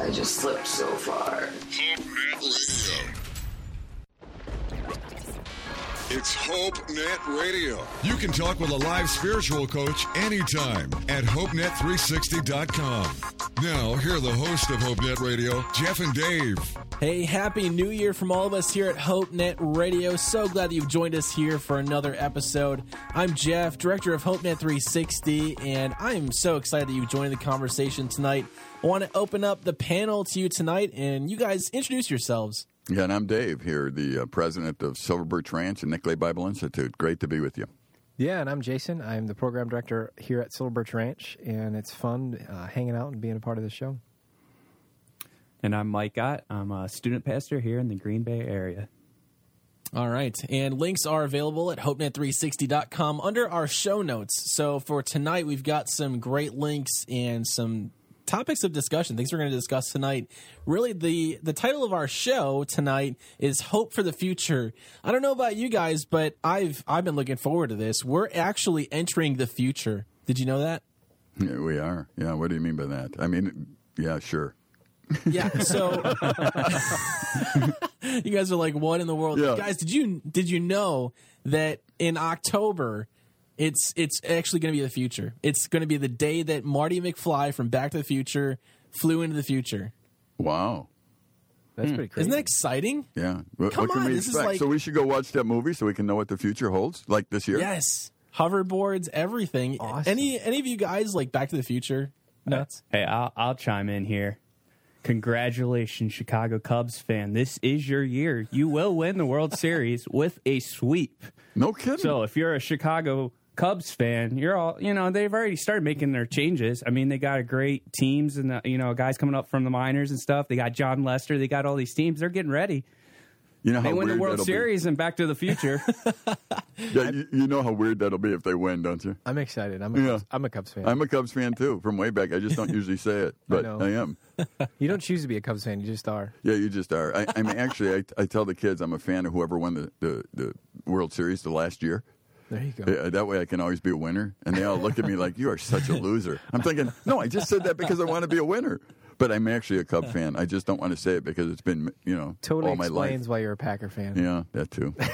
I just slipped so far. It's HopeNet Radio. You can talk with a live spiritual coach anytime at HopeNet360.com. Now, here are the hosts of HopeNet Radio, Jeff and Dave. Hey, happy new year from all of us here at HopeNet Radio. So glad that you've joined us here for another episode. I'm Jeff, director of HopeNet 360, and I am so excited that you've joined the conversation tonight. I want to open up the panel to you tonight, and you guys introduce yourselves. Yeah, and I'm Dave here, the uh, president of Silver Birch Ranch and Nicolet Bible Institute. Great to be with you. Yeah, and I'm Jason. I'm the program director here at Silver Birch Ranch, and it's fun uh, hanging out and being a part of the show. And I'm Mike Gott. I'm a student pastor here in the Green Bay area. All right. And links are available at hopenet360.com under our show notes. So for tonight, we've got some great links and some topics of discussion, things we're going to discuss tonight. Really, the the title of our show tonight is "Hope for the Future." I don't know about you guys, but I've I've been looking forward to this. We're actually entering the future. Did you know that? Yeah, we are. Yeah. What do you mean by that? I mean, yeah, sure. Yeah. So you guys are like, what in the world, Yeah. guys? Did you did you know that in October? It's it's actually going to be the future. It's going to be the day that Marty McFly from Back to the Future flew into the future. Wow. That's hmm. pretty crazy. Isn't that exciting? Yeah. What, Come what can on, we this is like- so we should go watch that movie so we can know what the future holds, like this year. Yes. Hoverboards, everything. Awesome. Any any of you guys like Back to the Future? Uh, Nuts. Hey, I'll, I'll chime in here. Congratulations, Chicago Cubs fan. This is your year. You will win the World Series with a sweep. No kidding. So if you're a Chicago Cubs fan, you're all, you know, they've already started making their changes. I mean, they got a great teams and, uh, you know, guys coming up from the minors and stuff. They got Jon Lester. They got all these teams. They're getting ready. you know how They how win the World that'll Series and Back to the Future. Yeah, you, you know how weird that'll be if they win, don't you? I'm excited. I'm a, Yeah. Cubs, I'm a Cubs fan. I'm a Cubs fan too, from way back. I just don't usually say it, but know. I, am. you don't choose to be a Cubs fan. You just are. Yeah, you just are. I, I'm actually. I, I tell the kids I'm a fan of whoever won the, the, the World Series the last year. There you go. Uh, that way I can always be a winner. And they all look at me like, you are such a loser. I'm thinking, no, I just said that because I want to be a winner. But I'm actually a Cub fan. I just don't want to say it because it's been, you know, Totally all my life. explains why you're a Packer fan. Yeah, that too.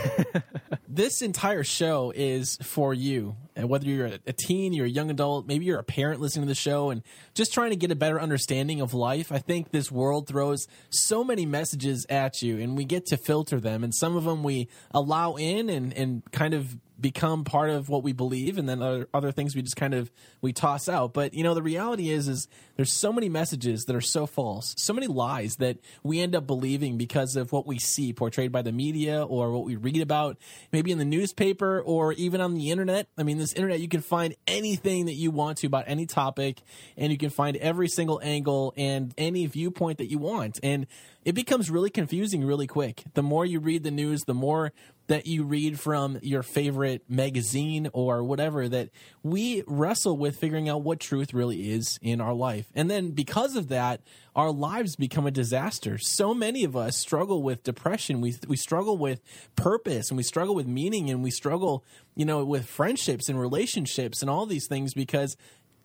This entire show is for you. And whether you're a- a teen, you're a young adult, maybe you're a parent listening to the show and just trying to get a better understanding of life, I think this world throws so many messages at you and we get to filter them. And some of them we allow in and, and kind of become part of what we believe and then other, other things we just kind of we toss out. But you know the reality is is there's so many messages that are so false so many lies that we end up believing because of what we see portrayed by the media or what we read about maybe in the newspaper or even on the internet. I mean this internet you can find anything that you want to about any topic and you can find every single angle and any viewpoint that you want. And it becomes really confusing really quick the more you read the news the more that you read from your favorite magazine or whatever that we wrestle with figuring out what truth really is in our life. And then because of that, our lives become a disaster. So many of us struggle with depression. We we struggle with purpose and we struggle with meaning and we struggle, you know, with friendships and relationships and all these things because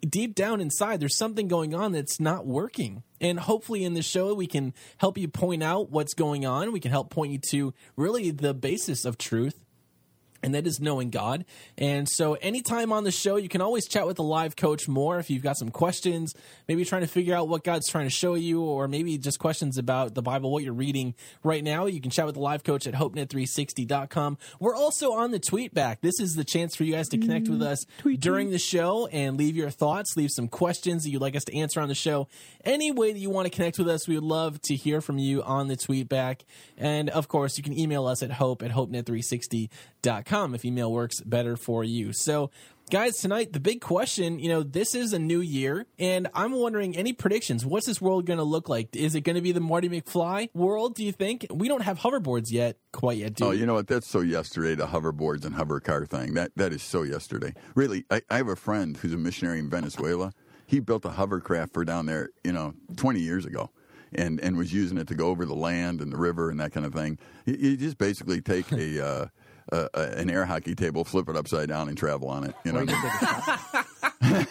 deep down inside there's something going on that's not working. And hopefully in the show we can help you point out what's going on. We can help point you to really the basis of truth and that is knowing God. And so, anytime on the show, you can always chat with the live coach more if you've got some questions, maybe trying to figure out what God's trying to show you, or maybe just questions about the Bible, what you're reading right now. You can chat with the live coach at hopenet360.com. We're also on the tweet back. This is the chance for you guys to connect with us mm-hmm. during the show and leave your thoughts, leave some questions that you'd like us to answer on the show. Any way that you want to connect with us, we would love to hear from you on the tweet back. And of course, you can email us at hope at hopenet360.com. gmail.com if email works better for you. So, guys, tonight, the big question you know, this is a new year, and I'm wondering any predictions? What's this world going to look like? Is it going to be the Marty McFly world, do you think? We don't have hoverboards yet, quite yet, do Oh, you know what? That's so yesterday, the hoverboards and hover car thing. That that is so yesterday. Really, I, I have a friend who's a missionary in Venezuela. He built a hovercraft for down there, you know, 20 years ago. And, and was using it to go over the land and the river and that kind of thing. You, you just basically take a, uh, uh, uh, an air hockey table, flip it upside down, and travel on it. You know,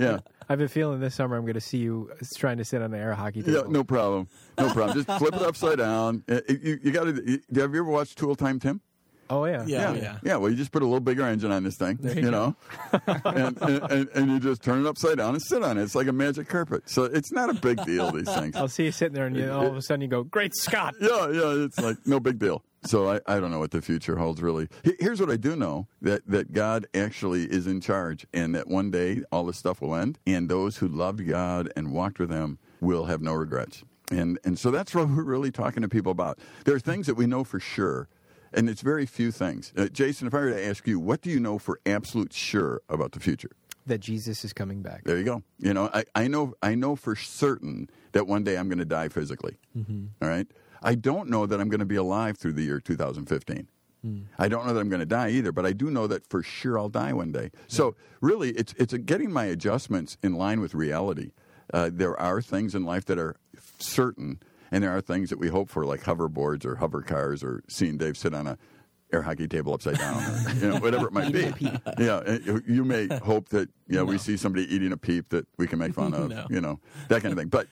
yeah. I've been feeling this summer I'm going to see you trying to sit on the air hockey table. Yeah, no problem. No problem. Just flip it upside down. Uh, You, you got to. Have you ever watched Tool Time Tim? Oh yeah. Yeah, yeah. Yeah, well, you just put a little bigger engine on this thing, There you, you know, and, and, and, and you just turn it upside down and sit on it. It's like a magic carpet. So it's not a big deal, these things. I'll see you sitting there, and you, all of a sudden you go, "Great Scott!" Yeah, yeah, it's like no big deal. So I, I don't know what the future holds really. Here's what I do know that, that God actually is in charge and that one day all this stuff will end and those who loved God and walked with him will have no regrets. And and so that's what we're really talking to people about. There are things that we know for sure and it's very few things. Uh, Jason, if I were to ask you, what do you know for absolute sure about the future? That Jesus is coming back. There you go. You know, I, I know I know for certain that one day I'm going to die physically. All right. I don't know that I'm going to be alive through the year 2015. I don't know that I'm going to die either, but I do know that for sure I'll die one day. So really, it's it's getting my adjustments in line with reality. Uh, there are things in life that are certain, and there are things that we hope for, like hoverboards or hover cars, or seeing Dave sit on a air hockey table upside down, or, you know, whatever it might be. Yeah, uh, you may hope that yeah we see somebody eating a peep that we can make fun of, No. you know, that kind of thing. But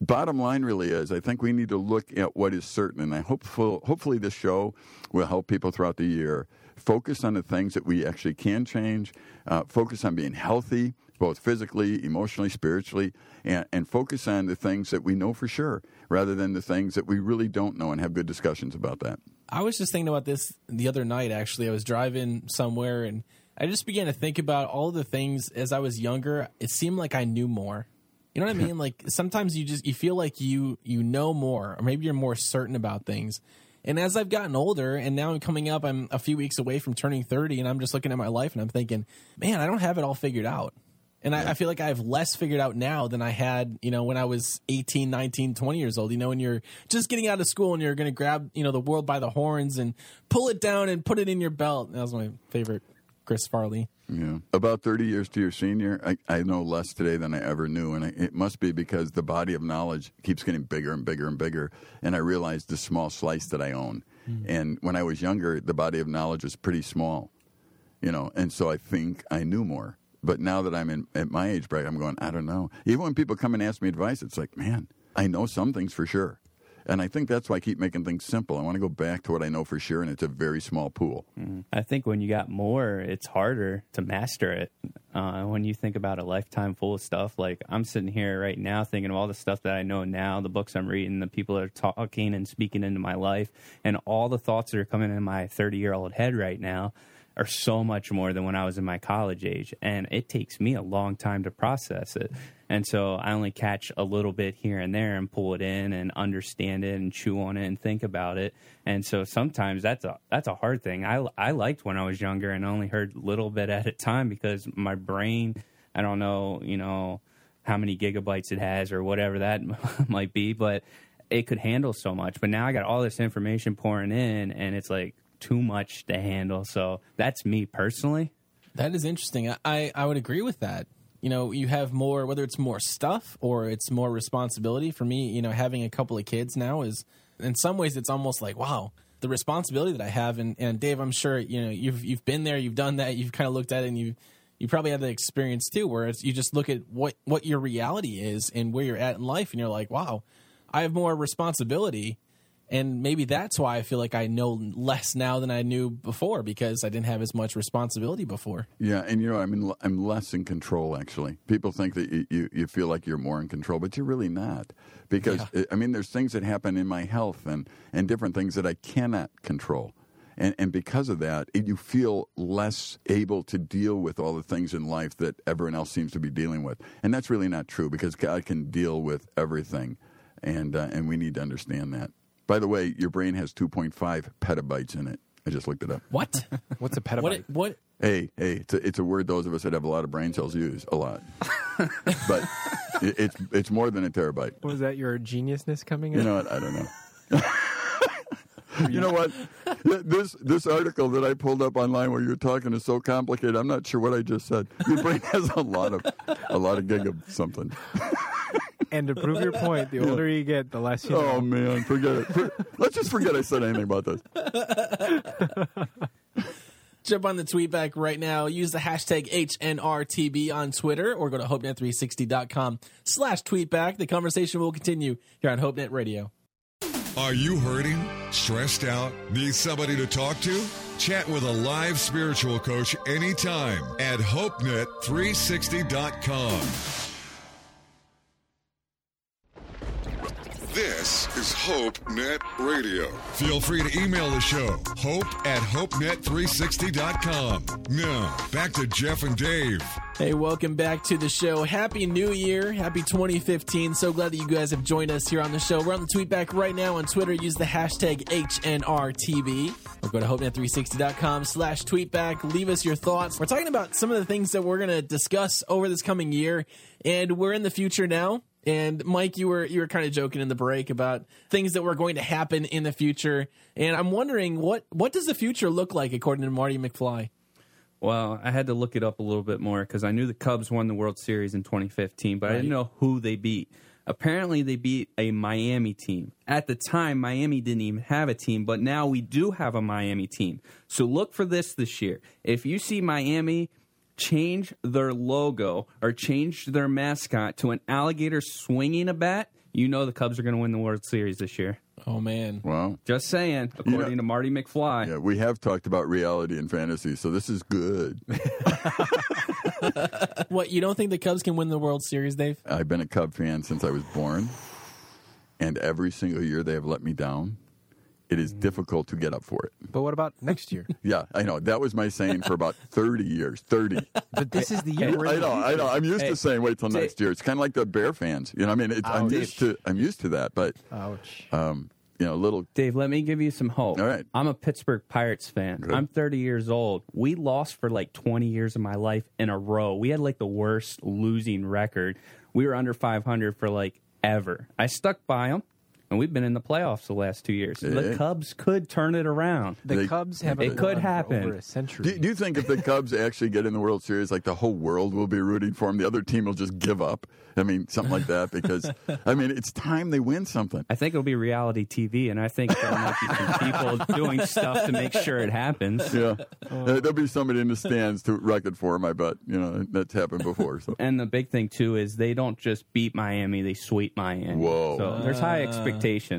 bottom line really is I think we need to look at what is certain, and I hope hopefully this show will help people throughout the year focus on the things that we actually can change, uh, focus on being healthy, both physically, emotionally, spiritually, and, and focus on the things that we know for sure rather than the things that we really don't know and have good discussions about that. I was just thinking about this the other night. Actually, I was driving somewhere and I just began to think about all the things as I was younger. It seemed like I knew more. You know what I mean? like sometimes you just you feel like you you know more, or maybe you're more certain about things. And as I've gotten older, and now I'm coming up, I'm a few weeks away from turning 30, and I'm just looking at my life and I'm thinking, man, I don't have it all figured out. And I, I feel like I have less figured out now than I had, you know, when I was 18, 19, 20 years old. You know, when you're just getting out of school and you're going to grab, you know, the world by the horns and pull it down and put it in your belt. That was my favorite Chris Farley. Yeah. About 30 years to your senior, I, I know less today than I ever knew. And I, it must be because the body of knowledge keeps getting bigger and bigger and bigger. And I realized the small slice that I own. Hmm. And when I was younger, the body of knowledge was pretty small, you know, and so I think I knew more. But now that I'm in, at my age bracket, I'm going, I don't know. Even when people come and ask me advice, it's like, man, I know some things for sure. And I think that's why I keep making things simple. I want to go back to what I know for sure, and it's a very small pool. I think when you got more, it's harder to master it. Uh, when you think about a lifetime full of stuff, like I'm sitting here right now thinking of all the stuff that I know now, the books I'm reading, the people that are talking and speaking into my life, and all the thoughts that are coming in my 30 year old head right now are so much more than when I was in my college age. And it takes me a long time to process it. And so I only catch a little bit here and there and pull it in and understand it and chew on it and think about it. And so sometimes that's a that's a hard thing. I I liked when I was younger and only heard a little bit at a time because my brain, I don't know, you know, how many gigabytes it has or whatever that might be, but it could handle so much. But now I got all this information pouring in and it's like too much to handle. So that's me personally. That is interesting. I, I would agree with that. You know, you have more, whether it's more stuff or it's more responsibility. For me, you know, having a couple of kids now is, in some ways, it's almost like, wow, the responsibility that I have. And, and Dave, I'm sure, you know, you've, you've been there, you've done that, you've kind of looked at it and you, you probably have the experience too, where you just look at what, what your reality is and where you're at in life. And you're like, wow, I have more responsibility and maybe that's why I feel like I know less now than I knew before because I didn't have as much responsibility before. Yeah, and you know, I'm in, I'm less in control actually. People think that you, you, you feel like you're more in control, but you're really not. Because I mean, there's things that happen in my health and and different things that I cannot control. And, and because of that, you feel less able to deal with all the things in life that everyone else seems to be dealing with. And that's really not true because God can deal with everything. And, uh, and we need to understand that. By the way, your brain has 2.5 petabytes in it. I just looked it up. What? What's a petabyte? what? What? Hey, hey, it's a, it's a word those of us that have a lot of brain cells use a lot. but it, it's it's more than a terabyte. Was that your geniusness coming You in? know what? I don't know. you know what? This this article that I pulled up online where you're talking is so complicated. I'm not sure what I just said. Your brain has a lot of a lot of gig of something. And to prove your point, the older you get, the less you oh, know. Oh man, forget it. For- let's just forget I said anything about this. Jump on the tweet back right now. Use the hashtag HNRTB on Twitter or go to HopeNet360.com slash tweetback. The conversation will continue here on HopeNet Radio. Are you hurting? Stressed out? Need somebody to talk to? Chat with a live spiritual coach anytime at HopeNet360.com. This is HopeNet Radio. Feel free to email the show, hope at HopeNet360.com. Now, back to Jeff and Dave. Hey, welcome back to the show. Happy New Year. Happy 2015. So glad that you guys have joined us here on the show. We're on the tweet back right now on Twitter. Use the hashtag HNRTB or go to HopeNet360.com slash tweetback. Leave us your thoughts. We're talking about some of the things that we're going to discuss over this coming year, and we're in the future now. And Mike, you were you were kind of joking in the break about things that were going to happen in the future, and I'm wondering what what does the future look like according to Marty McFly? Well, I had to look it up a little bit more because I knew the Cubs won the World Series in 2015, but I didn't know who they beat. Apparently, they beat a Miami team. At the time, Miami didn't even have a team, but now we do have a Miami team. So look for this this year. If you see Miami change their logo or change their mascot to an alligator swinging a bat, you know the Cubs are going to win the World Series this year. Oh man, Wow. Just saying, according to Marty McFly. Yeah, we have talked about reality and fantasy, so this is good. what you don't think the Cubs can win the World Series, Dave? I've been a Cub fan since I was born, and every single year they have let me down. It is difficult to get up for it. But what about next year? Yeah, I know. That was my saying for about 30 years. 30. but this is the year. we're I know, I know. I'm used Hey, to saying wait till next year. It's kind of like the Bear fans. You know, I mean, it's, I'm used to I'm used to that, but Ouch. um, you know, a little Dave, let me give you some hope. All right. I'm a Pittsburgh Pirates fan. Good. I'm 30 years old. We lost for like 20 years of my life in a row. We had like the worst losing record. We were under 500 for like ever. I stuck by them, and we've been in the playoffs the last two years. Yeah. The Cubs could turn it around. The They- Cubs have It could won for happen. over a century. Do, do you think if the Cubs actually get in the World Series, like the whole world will be rooting for them, the other team will just give up? I mean, something like that. Because I mean, it's time they win something. I think it'll be reality TV, and I think there might be some people doing stuff to make sure it happens. Yeah, Uh, there'll be somebody in the stands to wreck it for them. I bet. You know, that's happened before. So And the big thing too is they don't just beat Miami; they sweep Miami. Whoa. So there's high expectations.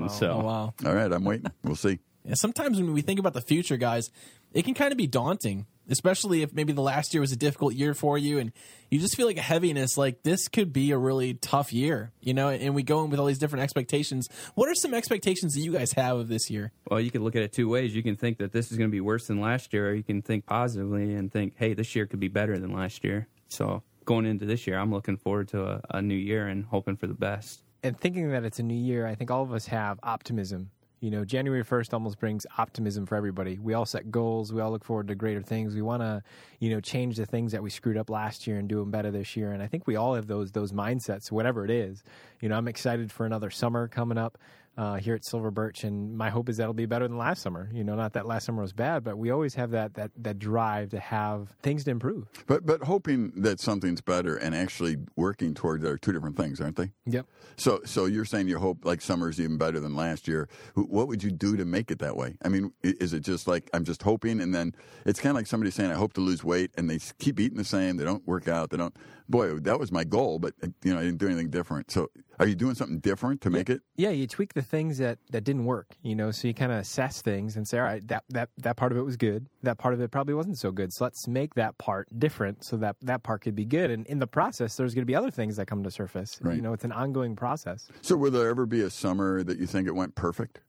So Oh wow. all right, I'm waiting. We'll see. Yeah, sometimes when we think about the future, guys, it can kind of be daunting, especially if maybe the last year was a difficult year for you and you just feel like a heaviness, like this could be a really tough year, you know, and we go in with all these different expectations. What are some expectations that you guys have of this year? Well, you can look at it two ways. You can think that this is going to be worse than last year, or you can think positively and think, hey, this year could be better than last year. So going into this year, I'm looking forward to a, a new year and hoping for the best. And thinking that it's a new year, I think all of us have optimism. You know, January 1st almost brings optimism for everybody. We all set goals. We all look forward to greater things. We want to, you know, change the things that we screwed up last year and do them better this year. And I think we all have those those mindsets, whatever it is. You know, I'm excited for another summer coming up uh, here at Silver Birch, and my hope is that'll be better than last summer. You know, not that last summer was bad, but we always have that that that drive to have things to improve. But but hoping that something's better and actually working towards are two different things, aren't they? Yep. So so you're saying you hope like summer's even better than last year. What would you do to make it that way? I mean, is it just like I'm just hoping, and then it's kind of like somebody saying I hope to lose weight, and they keep eating the same. They don't work out. They don't. Boy, that was my goal, but uh, you know I didn't do anything different. So are you doing something different to make it? Yeah, you tweak the things that, that didn't work, you know, so you kind of assess things and say, all right, that, that, that part of it was good. That part of it probably wasn't so good. So let's make that part different so that that part could be good. And in the process, there's going to be other things that come to surface. Right. You know, it's an ongoing process. So will there ever be a summer that you think it went perfect?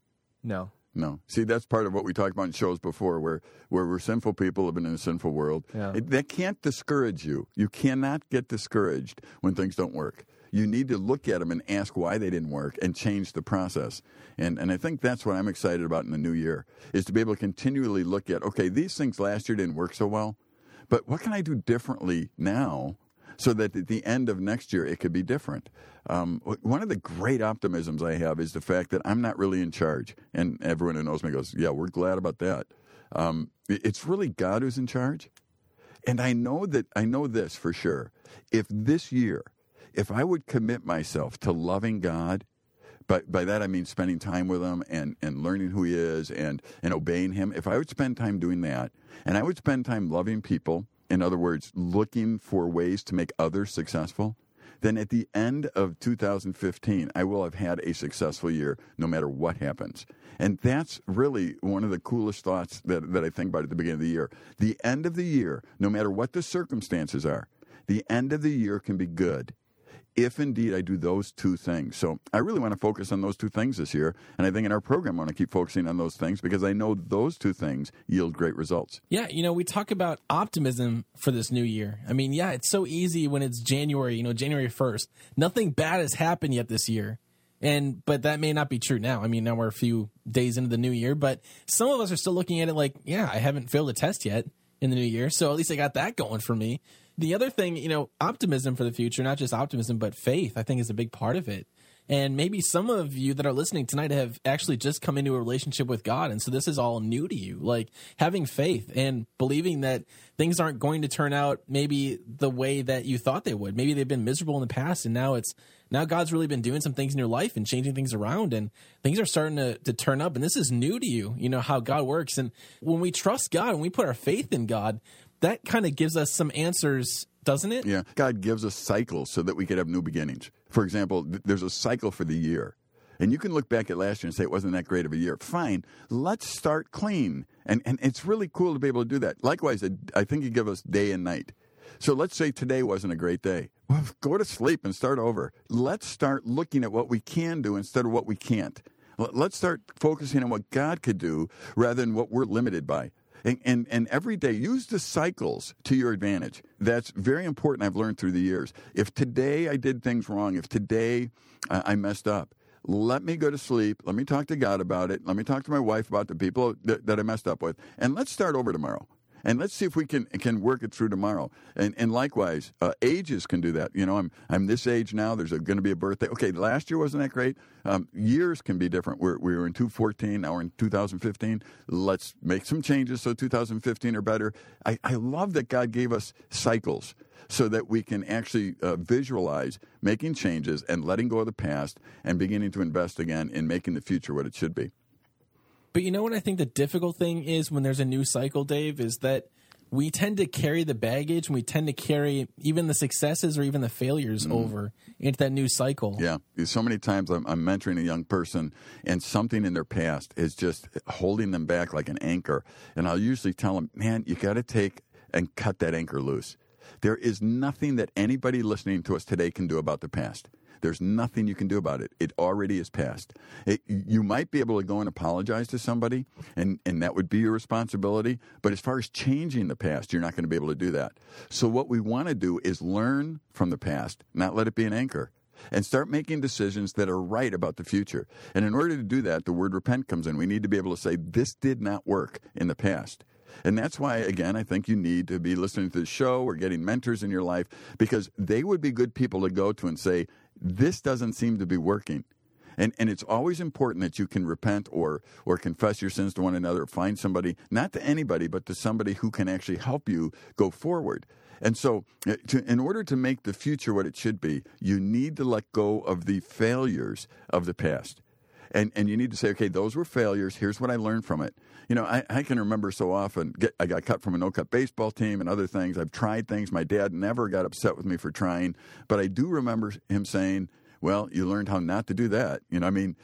No. No. See, that's part of what we talked about in shows before, where where we're sinful people living in a sinful world. Yeah. It, that can't discourage you. You cannot get discouraged when things don't work. You need to look at them and ask why they didn't work and change the process. And, and I think that's what I'm excited about in the new year is to be able to continually look at, okay, these things last year didn't work so well, but what can I do differently now so that at the end of next year it could be different. Um, one of the great optimisms I have is the fact that I'm not really in charge, and everyone who knows me goes, "Yeah, we're glad about that." Um, it's really God who's in charge, and I know that I know this for sure. If this year, if I would commit myself to loving God by, by that I mean spending time with him and, and learning who he is and, and obeying him. If I would spend time doing that, and I would spend time loving people, in other words, looking for ways to make others successful, then at the end of 2015, I will have had a successful year no matter what happens. And that's really one of the coolest thoughts that, that I think about at the beginning of the year. The end of the year, no matter what the circumstances are, the end of the year can be good if indeed I do those two things. So I really want to focus on those two things this year. And I think in our program, I want to keep focusing on those things because I know those two things yield great results. Yeah, you know, we talk about optimism for this new year. I mean, yeah, it's so easy when it's January, you know, January 1st. Nothing bad has happened yet this year. And but that may not be true now. I mean, now we're a few days into the new year, but some of us are still looking at it like, yeah, I haven't failed a test yet in the new year, so at least I got that going for me the other thing, you know, optimism for the future, not just optimism, but faith, I think is a big part of it. And maybe some of you that are listening tonight have actually just come into a relationship with God. And so this is all new to you, like having faith and believing that things aren't going to turn out maybe the way that you thought they would. Maybe they've been miserable in the past and now it's, now God's really been doing some things in your life and changing things around and things are starting to, to turn up. And this is new to you, you know, how God works. And when we trust God, when we put our faith in God, that kind of gives us some answers doesn't it? Yeah. God gives us cycles so that we could have new beginnings. For example, th- there's a cycle for the year. And you can look back at last year and say it wasn't that great of a year. Fine. Let's start clean. And, and it's really cool to be able to do that. Likewise, I think you give us day and night. So let's say today wasn't a great day. Well, go to sleep and start over. Let's start looking at what we can do instead of what we can't. Let's start focusing on what God could do rather than what we're limited by. And, and, and every day, use the cycles to your advantage. That's very important, I've learned through the years. If today I did things wrong, if today uh, I messed up, let me go to sleep. Let me talk to God about it. Let me talk to my wife about the people that, that I messed up with. And let's start over tomorrow and let's see if we can can work it through tomorrow. And and likewise, uh, ages can do that. You know, I'm I'm this age now. There's going to be a birthday. Okay, last year wasn't that great. Um, years can be different. We're we were in 2014. Now we're in 2015. Let's make some changes so 2015 are better. I, I love that God gave us cycles so that we can actually uh, visualize making changes and letting go of the past and beginning to invest again in making the future what it should be. But you know what I think the difficult thing is when there's a new cycle, Dave, is that we tend to carry the baggage and we tend to carry even the successes or even the failures mm. over into that new cycle. Yeah. So many times I'm, I'm, mentoring a young person and something in their past is just holding them back like an anchor. And I'll usually tell them, man, you got to take and cut that anchor loose. There is nothing that anybody listening to us today can do about the past. There's nothing you can do about it. It already is past. It, you might be able to go and apologize to somebody, and, and that would be your responsibility. But as far as changing the past, you're not going to be able to do that. So, what we want to do is learn from the past, not let it be an anchor and start making decisions that are right about the future. And in order to do that, the word repent comes in. We need to be able to say, this did not work in the past. And that's why, again, I think you need to be listening to the show or getting mentors in your life because they would be good people to go to and say, this doesn't seem to be working. And, and it's always important that you can repent or, or confess your sins to one another, find somebody, not to anybody, but to somebody who can actually help you go forward. And so, uh, to, in order to make the future what it should be, you need to let go of the failures of the past. And, and you need to say, okay, those were failures. Here's what I learned from it. You know, I, I can remember so often, get, I got cut from a no cut baseball team and other things. I've tried things. My dad never got upset with me for trying, but I do remember him saying, well, you learned how not to do that. You know, I mean,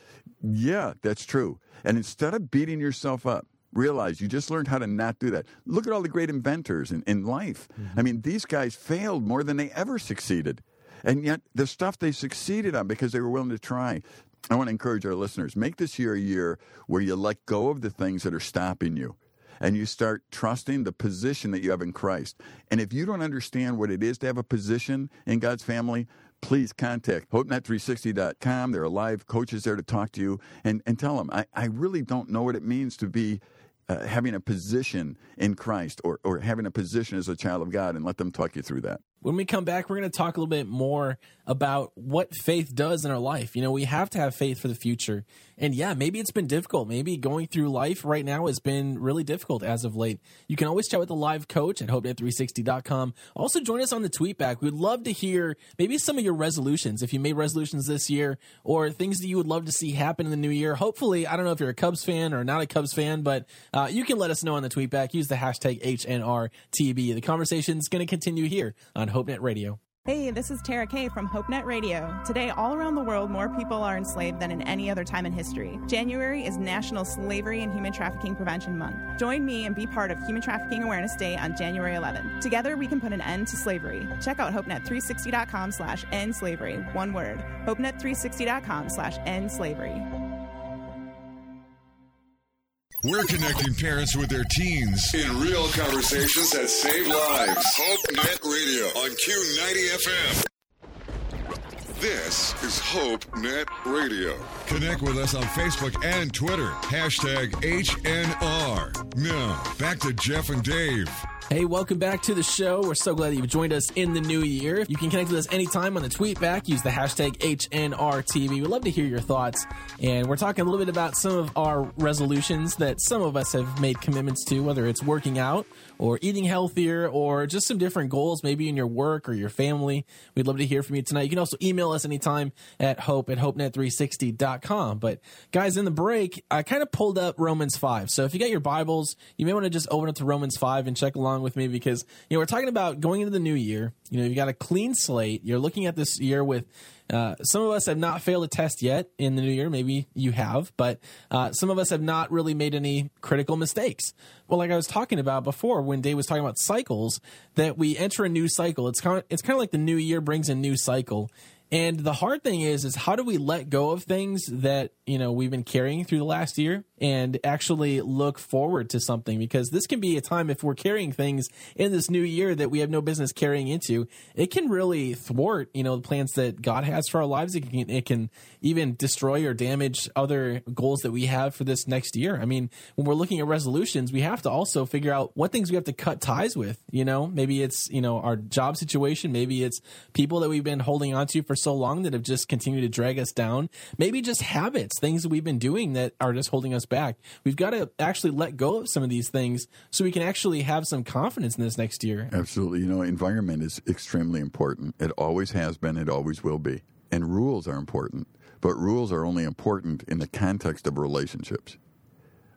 yeah, that's true. And instead of beating yourself up, realize you just learned how to not do that. Look at all the great inventors in, in life. Mm-hmm. I mean, these guys failed more than they ever succeeded. And yet, the stuff they succeeded on because they were willing to try. I want to encourage our listeners make this year a year where you let go of the things that are stopping you and you start trusting the position that you have in Christ. And if you don't understand what it is to have a position in God's family, please contact HopeNet360.com. There are live coaches there to talk to you and, and tell them, I, I really don't know what it means to be uh, having a position in Christ or, or having a position as a child of God and let them talk you through that. When we come back, we're going to talk a little bit more about what faith does in our life. You know, we have to have faith for the future. And yeah, maybe it's been difficult. Maybe going through life right now has been really difficult as of late. You can always chat with the live coach at hopenet360.com. Also, join us on the tweet back. We'd love to hear maybe some of your resolutions. If you made resolutions this year or things that you would love to see happen in the new year. Hopefully, I don't know if you're a Cubs fan or not a Cubs fan, but uh, you can let us know on the tweet back. Use the hashtag HNRTB. The conversation is going to continue here on HopeNet Radio. Hey, this is Tara Kay from HopeNet Radio. Today, all around the world, more people are enslaved than in any other time in history. January is National Slavery and Human Trafficking Prevention Month. Join me and be part of Human Trafficking Awareness Day on January 11th. Together, we can put an end to slavery. Check out HopeNet360.com slash end slavery. One word. HopeNet360.com slash end slavery. We're connecting parents with their teens in real conversations that save lives. Hope Net Radio on Q90 FM. This is Hope Net Radio. Connect with us on Facebook and Twitter. Hashtag HNR. Now, back to Jeff and Dave. Hey, welcome back to the show. We're so glad that you've joined us in the new year. You can connect with us anytime on the tweet back. Use the hashtag HNRTB. We'd love to hear your thoughts. And we're talking a little bit about some of our resolutions that some of us have made commitments to, whether it's working out or eating healthier or just some different goals, maybe in your work or your family. We'd love to hear from you tonight. You can also email us anytime at hope at hopenet360.com. But guys, in the break, I kind of pulled up Romans 5. So if you got your Bibles, you may want to just open up to Romans 5 and check along with me because, you know, we're talking about going into the new year. You know, you got a clean slate. You're looking at this year with uh, some of us have not failed a test yet in the new year. Maybe you have, but uh, some of us have not really made any critical mistakes. Well, like I was talking about before, when Dave was talking about cycles, that we enter a new cycle. It's kind of it's kind of like the new year brings a new cycle. And the hard thing is, is how do we let go of things that you know we've been carrying through the last year and actually look forward to something? Because this can be a time if we're carrying things in this new year that we have no business carrying into, it can really thwart you know the plans that God has for our lives. It can it can even destroy or damage other goals that we have for this next year. I mean, when we're looking at resolutions, we have to also figure out what things we have to cut ties with. You know, maybe it's you know our job situation, maybe it's people that we've been holding on to for so long that have just continued to drag us down. Maybe just habits, things that we've been doing that are just holding us back. We've got to actually let go of some of these things so we can actually have some confidence in this next year. Absolutely. You know, environment is extremely important. It always has been, it always will be. And rules are important, but rules are only important in the context of relationships.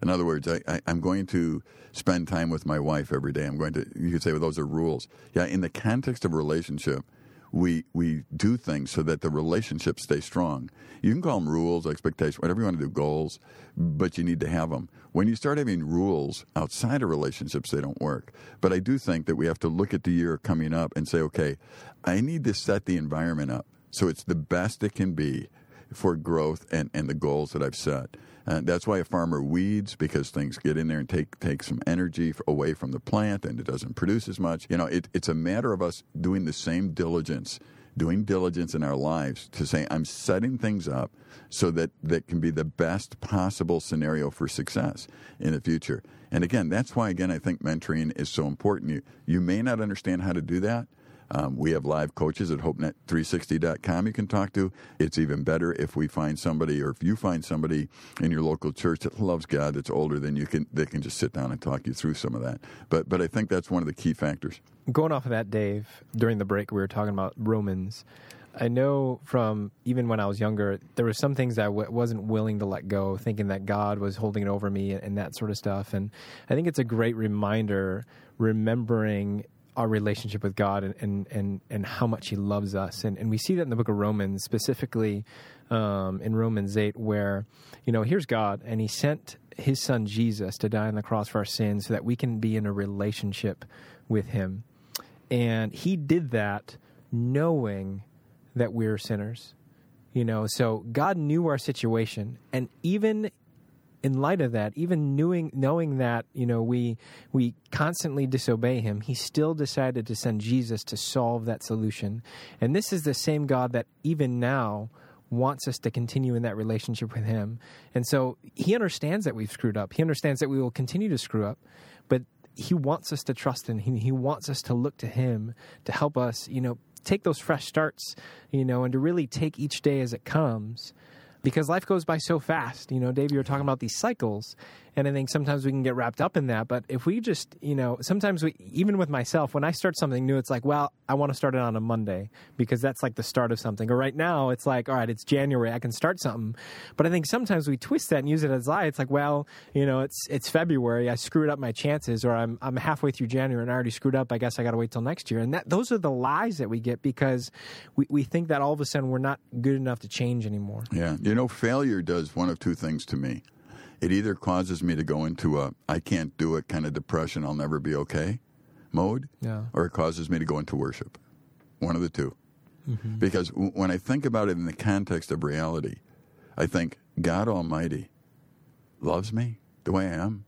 In other words, I, I, am going to spend time with my wife every day. I'm going to, you could say, well, those are rules. Yeah, in the context of relationship, we we do things so that the relationships stay strong. You can call them rules, expectations, whatever you want to do, goals, but you need to have them. When you start having rules outside of relationships, they don't work. But I do think that we have to look at the year coming up and say, okay, I need to set the environment up so it's the best it can be for growth and, and the goals that I've set. Uh, that's why a farmer weeds because things get in there and take take some energy away from the plant, and it doesn't produce as much. You know, it, it's a matter of us doing the same diligence, doing diligence in our lives to say, I'm setting things up so that that can be the best possible scenario for success in the future. And again, that's why again I think mentoring is so important. You you may not understand how to do that. Um, we have live coaches at HopeNet360.com you can talk to. It's even better if we find somebody or if you find somebody in your local church that loves God that's older than you can, they can just sit down and talk you through some of that. But, but I think that's one of the key factors. Going off of that, Dave, during the break, we were talking about Romans. I know from even when I was younger, there were some things that I w- wasn't willing to let go, thinking that God was holding it over me and, and that sort of stuff. And I think it's a great reminder, remembering our relationship with God and, and, and, and how much He loves us. And, and we see that in the book of Romans, specifically um, in Romans 8, where, you know, here's God, and He sent His Son Jesus to die on the cross for our sins so that we can be in a relationship with Him. And He did that knowing that we're sinners. You know, so God knew our situation, and even in light of that, even knowing knowing that you know we we constantly disobey Him, He still decided to send Jesus to solve that solution. And this is the same God that even now wants us to continue in that relationship with Him. And so He understands that we've screwed up. He understands that we will continue to screw up, but He wants us to trust in Him. He wants us to look to Him to help us, you know, take those fresh starts, you know, and to really take each day as it comes because life goes by so fast. You know, Dave, you were talking about these cycles, and I think sometimes we can get wrapped up in that. But if we just, you know, sometimes we, even with myself, when I start something new, it's like, well, I want to start it on a Monday because that's like the start of something. Or right now, it's like, all right, it's January, I can start something. But I think sometimes we twist that and use it as a lie. It's like, well, you know, it's it's February, I screwed up my chances, or I'm I'm halfway through January and I already screwed up. I guess I got to wait till next year. And that those are the lies that we get because we we think that all of a sudden we're not good enough to change anymore. Yeah, you know, failure does one of two things to me it either causes me to go into a I can't do it kind of depression, I'll never be okay mode, yeah. or it causes me to go into worship. One of the 2 mm-hmm. Because w- when I think about it in the context of reality, I think God Almighty loves me the way I am.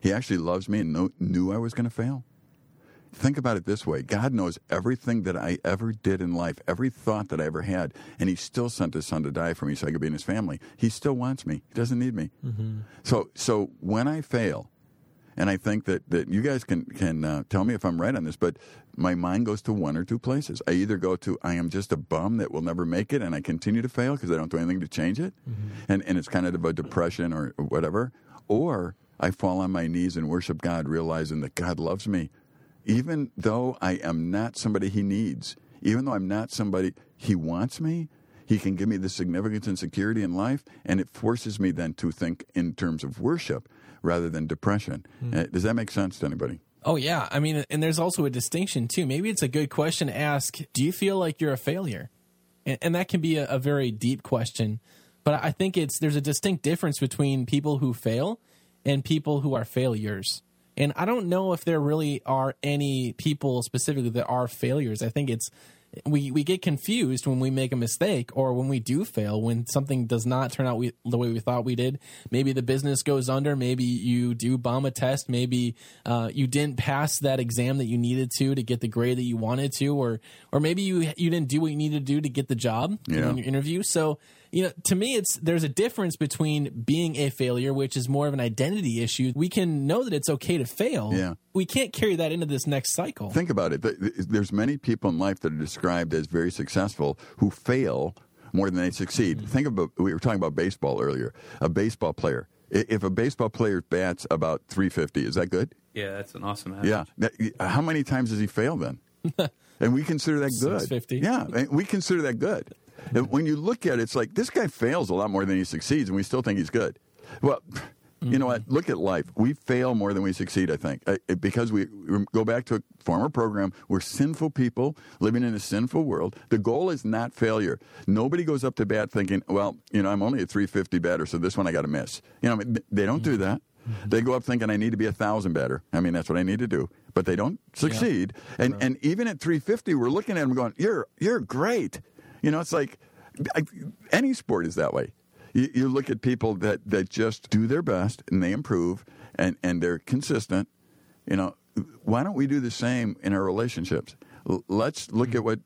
He actually loves me and knew I was going to fail. Think about it this way God knows everything that I ever did in life, every thought that I ever had, and He still sent His Son to die for me so I could be in His family. He still wants me, He doesn't need me. Mm-hmm. So, so when I fail, and I think that, that you guys can, can uh, tell me if I'm right on this, but my mind goes to one or two places. I either go to, I am just a bum that will never make it, and I continue to fail because I don't do anything to change it, mm-hmm. and, and it's kind of a depression or whatever, or I fall on my knees and worship God, realizing that God loves me even though I am not somebody he needs, even though I'm not somebody he wants me, he can give me the significance and security in life, and it forces me then to think in terms of worship rather than depression. Mm. does that make sense to anybody? Oh, yeah. I mean, and there's also a distinction, too. Maybe it's a good question to ask Do you feel like you're a failure? And, and that can be a, a very deep question. But I think it's there's a distinct difference between people who fail and people who are failures. And I don't know if there really are any people specifically that are failures. I think it's we we get confused when we make a mistake or when we do fail when something does not turn out we, the way we thought we did maybe the business goes under maybe you do bomb a test maybe uh, you didn't pass that exam that you needed to to get the grade that you wanted to or or maybe you you didn't do what you needed to do to get the job yeah. in your interview so you know, to me, it's there's a difference between being a failure, which is more of an identity issue. We can know that it's okay to fail. Yeah. We can't carry that into this next cycle. Think about it. There's many people in life that are described as very successful who fail more than they succeed. Mm-hmm. Think about we were talking about baseball earlier. A baseball player. If a baseball player bats about 350, is that good? Yeah, that's an awesome average. Yeah. How many times does he fail then? and we consider that good. 650. Yeah, we consider that good. And when you look at it, it's like this guy fails a lot more than he succeeds, and we still think he's good. Well, you know what? Look at life. We fail more than we succeed, I think, uh, because we, we go back to a former program. We're sinful people living in a sinful world. The goal is not failure. Nobody goes up to bat thinking, well, you know, I'm only a 350 batter, so this one I got to miss. You know, they don't do that. They go up thinking I need to be a thousand batter. I mean, that's what I need to do. But they don't succeed. Yeah. And and even at 350, we're looking at them going, "You're you're great." You know, it's like I, any sport is that way. You, you, look at people that, that just do their best and they improve and, and they're consistent. You know, why don't we do the same in our relationships? L- let's look at what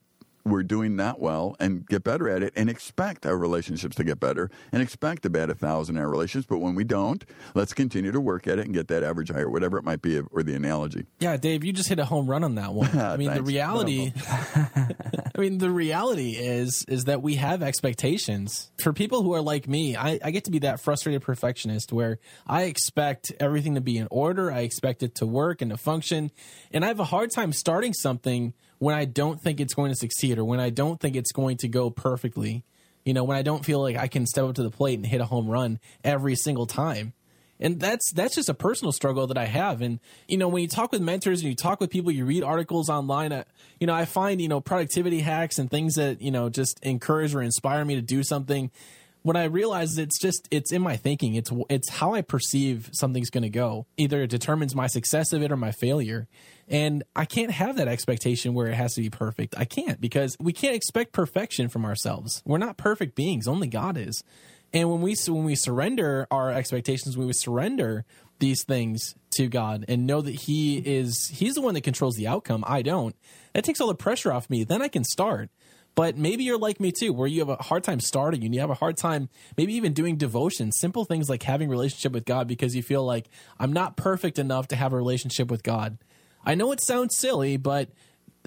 we're doing that well and get better at it and expect our relationships to get better and expect to bat a thousand in our relations. But when we don't, let's continue to work at it and get that average higher, whatever it might be, or the analogy. Yeah, Dave, you just hit a home run on that one. I mean, the reality, I mean, the reality is, is that we have expectations for people who are like me. I, I get to be that frustrated perfectionist where I expect everything to be in order. I expect it to work and to function. And I have a hard time starting something when I don't think it's going to succeed or when I don't think it's going to go perfectly. You know, when I don't feel like I can step up to the plate and hit a home run every single time. And that's that's just a personal struggle that I have. And you know, when you talk with mentors and you talk with people, you read articles online. Uh, you know, I find you know productivity hacks and things that you know just encourage or inspire me to do something. What I realize it's just it's in my thinking. It's it's how I perceive something's going to go. Either it determines my success of it or my failure. And I can't have that expectation where it has to be perfect. I can't because we can't expect perfection from ourselves. We're not perfect beings, only God is. And when we when we surrender our expectations, when we surrender these things to God and know that He is He's the one that controls the outcome. I don't. That takes all the pressure off me. Then I can start. But maybe you're like me too, where you have a hard time starting and you have a hard time maybe even doing devotion, simple things like having relationship with God because you feel like I'm not perfect enough to have a relationship with God. I know it sounds silly, but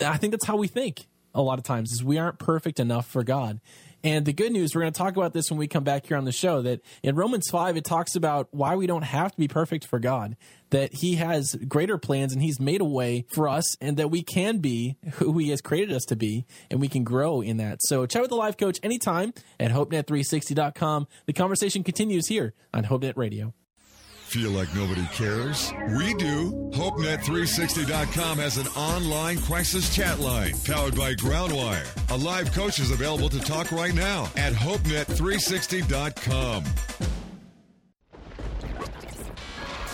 I think that's how we think a lot of times is we aren't perfect enough for God. And the good news, we're going to talk about this when we come back here on the show, that in Romans 5, it talks about why we don't have to be perfect for God, that He has greater plans and He's made a way for us, and that we can be who He has created us to be, and we can grow in that. So chat with the life coach anytime at HopeNet360.com. The conversation continues here on HopeNet Radio. Feel like nobody cares? We do. HopeNet360.com has an online crisis chat line powered by Groundwire. A live coach is available to talk right now at HopeNet360.com.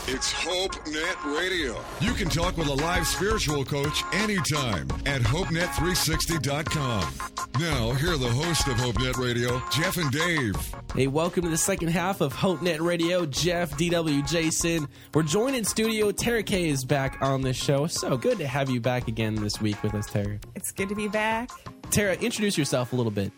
It's HopeNet Radio. You can talk with a live spiritual coach anytime at HopeNet360.com. Now, here are the host of HopeNet Radio, Jeff and Dave. Hey, welcome to the second half of HopeNet Radio. Jeff, DW, Jason. We're joined in studio. Tara K is back on the show. So good to have you back again this week with us, Tara. It's good to be back. Tara, introduce yourself a little bit.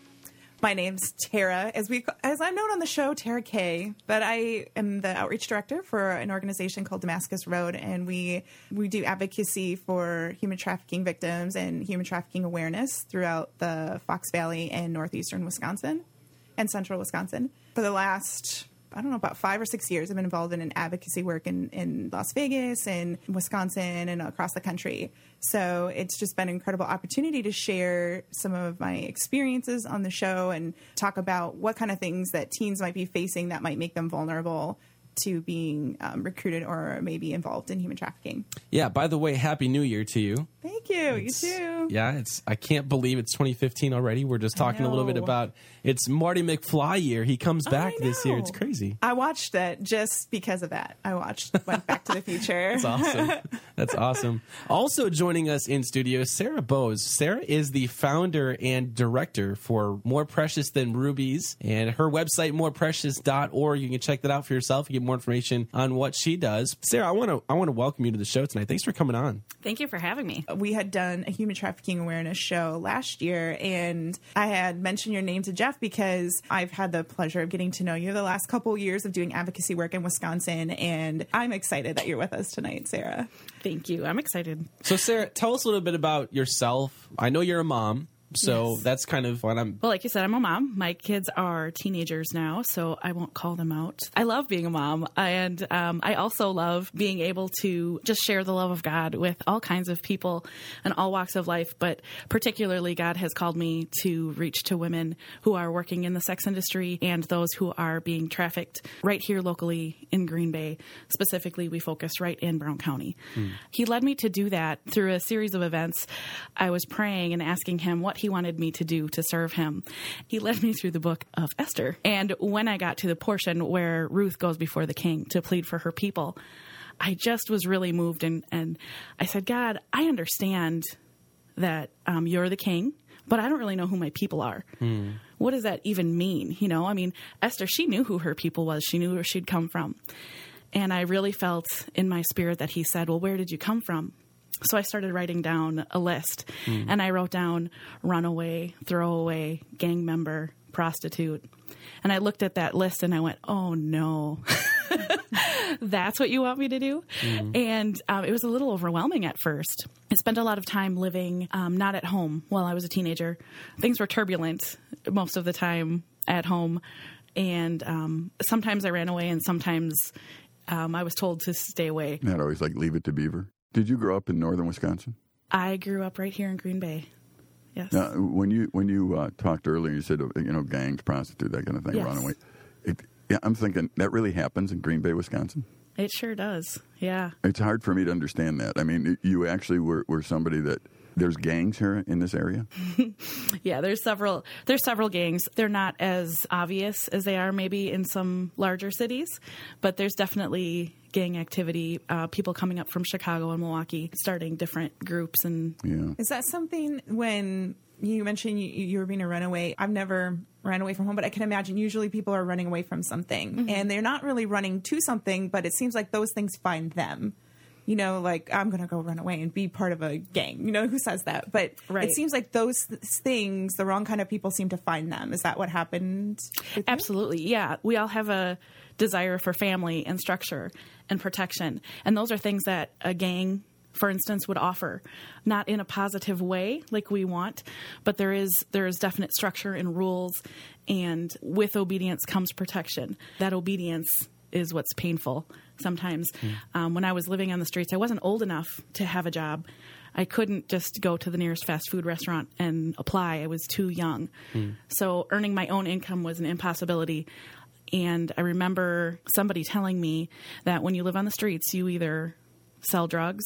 My name's Tara, as we as I'm known on the show, Tara K. But I am the outreach director for an organization called Damascus Road, and we we do advocacy for human trafficking victims and human trafficking awareness throughout the Fox Valley and northeastern Wisconsin and central Wisconsin for the last I don't know, about five or six years, I've been involved in an advocacy work in, in Las Vegas and Wisconsin and across the country. So it's just been an incredible opportunity to share some of my experiences on the show and talk about what kind of things that teens might be facing that might make them vulnerable to being um, recruited or maybe involved in human trafficking. Yeah, by the way, Happy New Year to you. Thank you. It's, you too. Yeah, it's I can't believe it's 2015 already. We're just talking a little bit about it's Marty McFly year. He comes back this year. It's crazy. I watched that just because of that. I watched went Back to the Future. That's awesome. That's awesome. Also joining us in studio, Sarah Bose. Sarah is the founder and director for More Precious Than Rubies, and her website moreprecious.org. You can check that out for yourself and get more information on what she does. Sarah, I want to I want to welcome you to the show tonight. Thanks for coming on. Thank you for having me. We had done a human trafficking awareness show last year, and I had mentioned your name to Jeff because I've had the pleasure of getting to know you the last couple years of doing advocacy work in Wisconsin, and I'm excited that you're with us tonight, Sarah. Thank you. I'm excited. So, Sarah, tell us a little bit about yourself. I know you're a mom, so Yes. that's kind of what I'm. Well, like you said, I'm a mom. My kids are teenagers now, so I won't call them out. I love being a mom, and um, I also love being able to just share the love of God with all kinds of people and all walks of life. But particularly, God has called me to reach to women who are working in the sex industry and those who are being trafficked right here locally in Green Bay. Specifically, we focus right in Brown County. He led me to do that through a series of events. I was praying and asking him what he wanted me to do to serve him. He led me through the book of Esther. And when I got to the portion where Ruth goes before the king to plead for her people, I just was really moved and, and I said, God, I understand that um, you're the king, but I don't really know who my people are. What does that even mean? You know, I mean, Esther, she knew who her people was, she knew where she'd come from. And I really felt in my spirit that he said, Well, where did you come from? So I started writing down a list and I wrote down runaway, throwaway, gang member, prostitute. And I looked at that list and I went, oh no. That's what you want me to do? And um, it was a little overwhelming at first. I spent a lot of time living um, not at home while I was a teenager. Things were turbulent most of the time at home. And um, sometimes I ran away, and sometimes um, I was told to stay away. Not always like leave it to Beaver. Did you grow up in northern Wisconsin? I grew up right here in Green Bay. Yes. Now, when you when you uh, talked earlier, you said uh, you know gangs, prostitute, that kind of thing, Yes. runaway. It, yeah, I'm thinking that really happens in Green Bay, Wisconsin. It sure does. Yeah. It's hard for me to understand that. I mean, you actually were, were somebody that there's gangs here in this area. Yeah, there's several there's several gangs. They're not as obvious as they are maybe in some larger cities, but there's definitely gang activity. Uh, people coming up from Chicago and Milwaukee, starting different groups and Yeah. Is that something when you mentioned you, you were being a runaway. I've never ran away from home, but I can imagine usually people are running away from something Mm-hmm. and they're not really running to something, but it seems like those things find them. You know, like I'm going to go run away and be part of a gang. You know, who says that? But Right. it seems like those th- things, the wrong kind of people seem to find them. Is that what happened? with you? Absolutely. Yeah. We all have a desire for family and structure and protection. And those are things that a gang, for instance, would offer. Not in a positive way like we want, but there is there is definite structure and rules and with obedience comes protection. That obedience is what's painful sometimes. Hmm. Um, when I was living on the streets, I wasn't old enough to have a job. I couldn't just go to the nearest fast food restaurant and apply. I was too young. Hmm. So earning my own income was an impossibility. And I remember somebody telling me that when you live on the streets, you either sell drugs,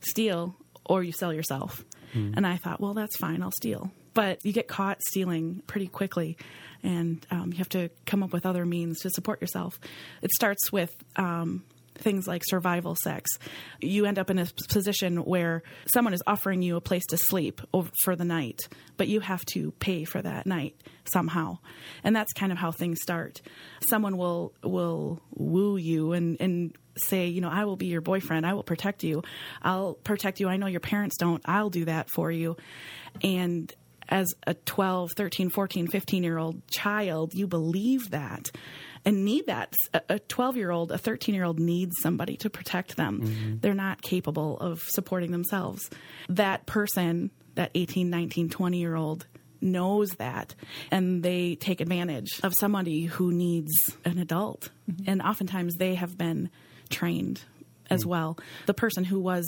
steal, or you sell yourself. Hmm. And I thought, well, that's fine, I'll steal. But you get caught stealing pretty quickly, and um, you have to come up with other means to support yourself. It starts with um, things like survival sex. You end up in a position where someone is offering you a place to sleep for the night, but you have to pay for that night somehow. And that's kind of how things start. Someone will will woo you and and say, you know, I will be your boyfriend. I will protect you. I'll protect you. I know your parents don't. I'll do that for you. And as a 12, 13, 14, 15 year old child, you believe that and need that. A 12 year old, a 13 year old needs somebody to protect them. Mm-hmm. They're not capable of supporting themselves. That person, that 18, 19, 20 year old, knows that and they take advantage of somebody who needs an adult. Mm-hmm. And oftentimes they have been trained as mm. well. The person who was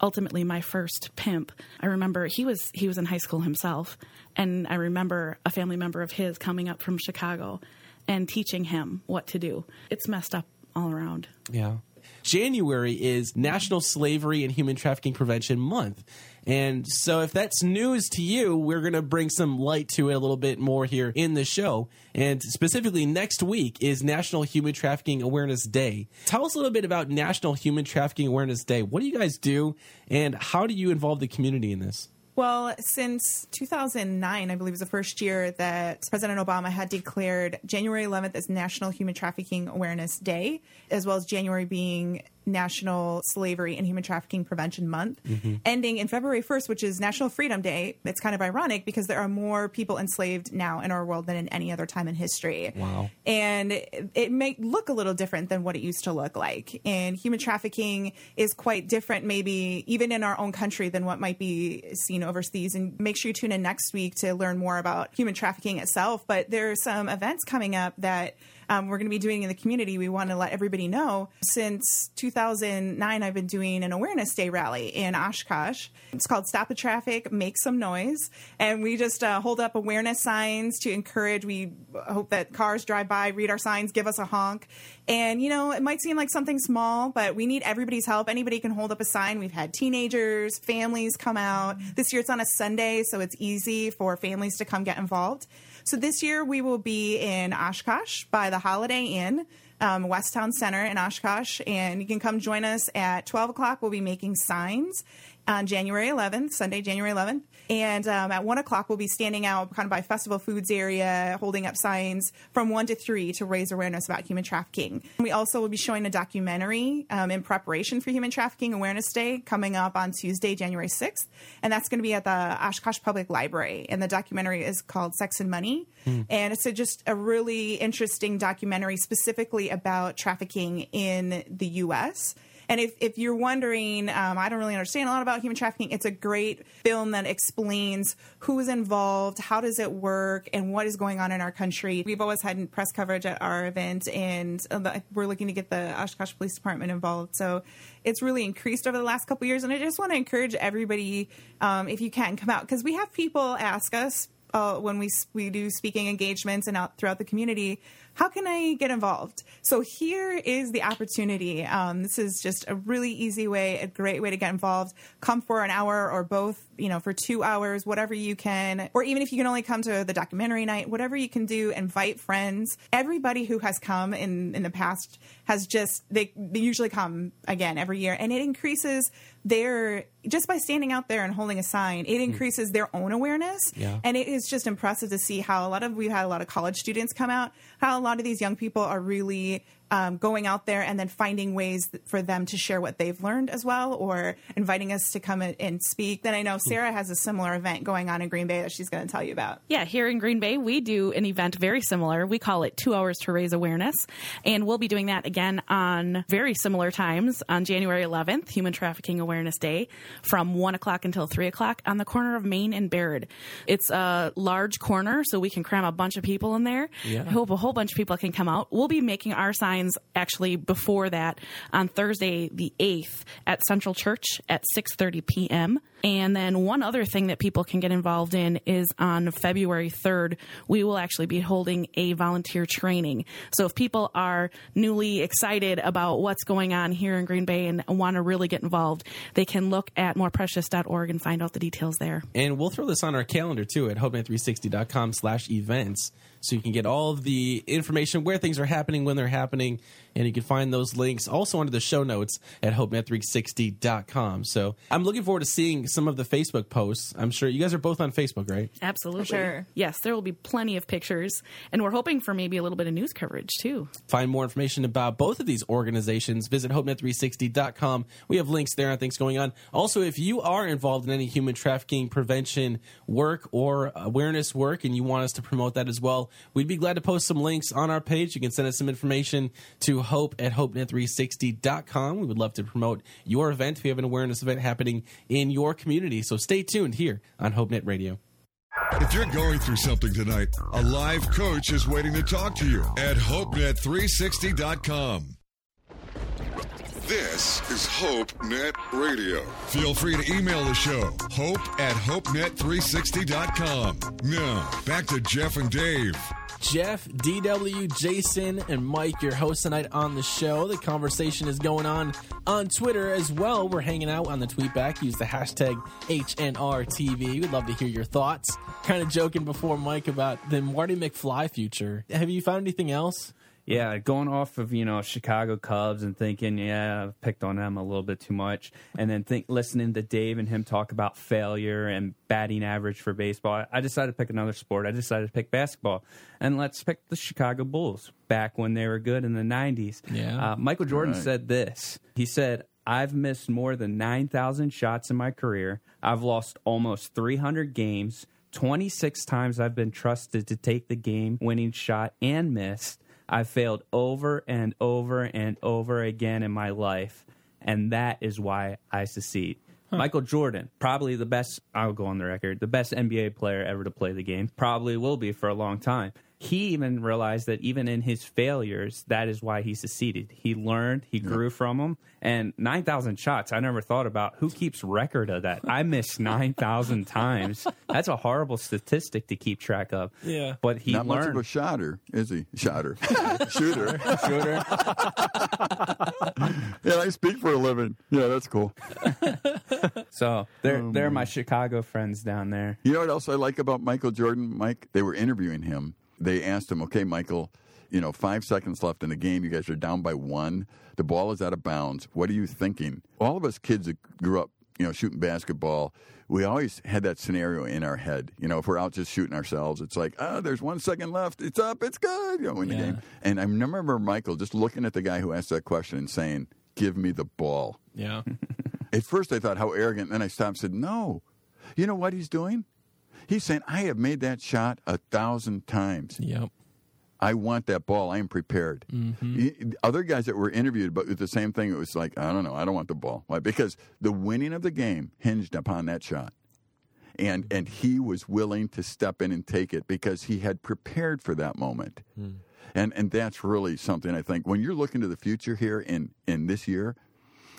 ultimately my first pimp. I remember he was he was in high school himself and I remember a family member of his coming up from Chicago and teaching him what to do. It's messed up all around. Yeah. January is National Slavery and Human Trafficking Prevention Month. And so, if that's news to you, we're going to bring some light to it a little bit more here in the show. And specifically, next week is National Human Trafficking Awareness Day. Tell us a little bit about National Human Trafficking Awareness Day. What do you guys do, and how do you involve the community in this? Well, since 2009, I believe was the first year that President Obama had declared January 11th as National Human Trafficking Awareness Day, as well as January being National Slavery and Human Trafficking Prevention Month, mm-hmm. ending in February 1st, which is National Freedom Day. It's kind of ironic because there are more people enslaved now in our world than in any other time in history. Wow. And it, it may look a little different than what it used to look like. And human trafficking is quite different, maybe even in our own country, than what might be seen overseas. And make sure you tune in next week to learn more about human trafficking itself. But there are some events coming up that um, we're going to be doing in the community. We want to let everybody know. Since 2009, I've been doing an awareness day rally in Oshkosh. It's called Stop the Traffic, Make Some Noise. And we just uh, hold up awareness signs to encourage. We hope that cars drive by, read our signs, give us a honk. And, you know, it might seem like something small, but we need everybody's help. Anybody can hold up a sign. We've had teenagers, families come out. This year it's on a Sunday, so it's easy for families to come get involved. So this year we will be in Oshkosh by the Holiday Inn, um, West Town Center in Oshkosh, and you can come join us at 12 o'clock. We'll be making signs on January 11th, Sunday, January 11th. And um, at 1 o'clock, we'll be standing out kind of by Festival Foods area, holding up signs from 1 to 3 to raise awareness about human trafficking. We also will be showing a documentary um, in preparation for Human Trafficking Awareness Day coming up on Tuesday, January 6th. And that's going to be at the Oshkosh Public Library. And the documentary is called Sex and Money. And it's a, just a really interesting documentary specifically about trafficking in the U.S. And if, if you're wondering, um, I don't really understand a lot about human trafficking, it's a great film that explains who is involved, how does it work, and what is going on in our country. We've always had press coverage at our event, and uh, we're looking to get the Oshkosh Police Department involved. So it's really increased over the last couple years. And I just want to encourage everybody, um, if you can, come out because we have people ask us uh, when we we do speaking engagements and out throughout the community. How can I get involved? So here is the opportunity. Um, this is just a really easy way, a great way to get involved. Come for an hour or both, you know, for two hours, whatever you can, or even if you can only come to the documentary night, whatever you can do, invite friends. Everybody who has come in in the past has just they, they usually come again every year, and it increases their just by standing out there and holding a sign, it hmm. increases their own awareness. Yeah. And it is just impressive to see how a lot of we've had a lot of college students come out, how a lot of these young people are really um, going out there and then finding ways for them to share what they've learned as well, or inviting us to come and, and speak. Then I know Sarah has a similar event going on in Green Bay that she's going to tell you about. Yeah, here in Green Bay, we do an event very similar. We call it Two Hours to Raise Awareness. And we'll be doing that again on very similar times on January 11th, Human Trafficking Awareness Day, from 1 o'clock until 3 o'clock on the corner of Main and Baird. It's a large corner, so we can cram a bunch of people in there. Yeah. I hope a whole bunch of people can come out. We'll be making our signs actually before that on Thursday, the 8th, at Central Church at 6.30 p.m. And then one other thing that people can get involved in is on February 3rd, we will actually be holding a volunteer training. So if people are newly excited about what's going on here in Green Bay and want to really get involved, they can look at moreprecious.org and find out the details there. And we'll throw this on our calendar too at hopenet360.com slash events. So you can get all of the information where things are happening, when they're happening, and you can find those links also under the show notes at hopenet360.com. So I'm looking forward to seeing some of the Facebook posts. I'm sure you guys are both on Facebook, right? Absolutely. sure. Yes, there will be plenty of pictures. And we're hoping for maybe a little bit of news coverage too. find more information about both of these organizations, visit hopenet360.com. We have links there on things going on. Also, if you are involved in any human trafficking prevention work or awareness work and you want us to promote that as well, we'd be glad to post some links on our page. You can send us some information to hope at hopenet360.com. We would love to promote your event if you have an awareness event happening in your community. So stay tuned here on HopeNet Radio. If you're going through something tonight, a live coach is waiting to talk to you at HopeNet360.com. This is HopeNet Radio. Feel free to email the show, hope at HopeNet360.com. Now, back to Jeff and Dave. Jeff, DW, Jason, and Mike, your hosts tonight on the show. The conversation is going on on Twitter as well. We're hanging out on the tweet back. Use the hashtag HNRTB. We'd love to hear your thoughts. Kind of joking before Mike about the Marty McFly future. Have you found anything else? Yeah, going off of you know Chicago Cubs and thinking, yeah, I've picked on them a little bit too much, and then think listening to Dave and him talk about failure and batting average for baseball. I decided to pick another sport. I decided to pick basketball, and let's pick the Chicago Bulls back when they were good in the '90s. Yeah. uh, Michael Jordan Right. said this. He said. I've missed more than 9,000 shots in my career. I've lost almost 300 games. 26 times I've been trusted to take the game winning shot and missed. I've failed over and over and over again in my life, and that is why I succeed. Michael Jordan, probably the best, I'll go on the record, the best NBA player ever to play the game, probably will be for a long time. He even realized that even in his failures, that is why he succeeded. He learned, he grew from them, and 9,000 shots, I never thought about who keeps record of that. I missed 9,000 times. That's a horrible statistic to keep track of. Yeah. But he learned. Not much of learned. a shotter, is he? Shotter. Shooter. Shooter. yeah, I speak for a living. Yeah, that's cool. So they're um, they're my Chicago friends down there. You know what else I like about Michael Jordan, Mike? They were interviewing him. They asked him, okay, Michael, you know, five seconds left in the game. You guys are down by one. The ball is out of bounds. What are you thinking? All of us kids that grew up, you know, shooting basketball, we always had that scenario in our head. You know, if we're out just shooting ourselves, it's like, oh, there's one second left. It's up. It's good. You know, in the Yeah. game. And I remember Michael just looking at the guy who asked that question and saying, give me the ball. Yeah. At first, I thought how arrogant. And then I stopped and said, "No, you know what he's doing? He's saying I have made that shot a thousand times. yep. I want that ball. I am prepared." Mm-hmm. Y- Other guys that were interviewed, but with the same thing, it was like, "I don't know. I don't want the ball." Why? Because the winning of the game hinged upon that shot, and and he was willing to step in and take it because he had prepared for that moment. Hmm. And and that's really something I think when you're looking to the future here in in this year,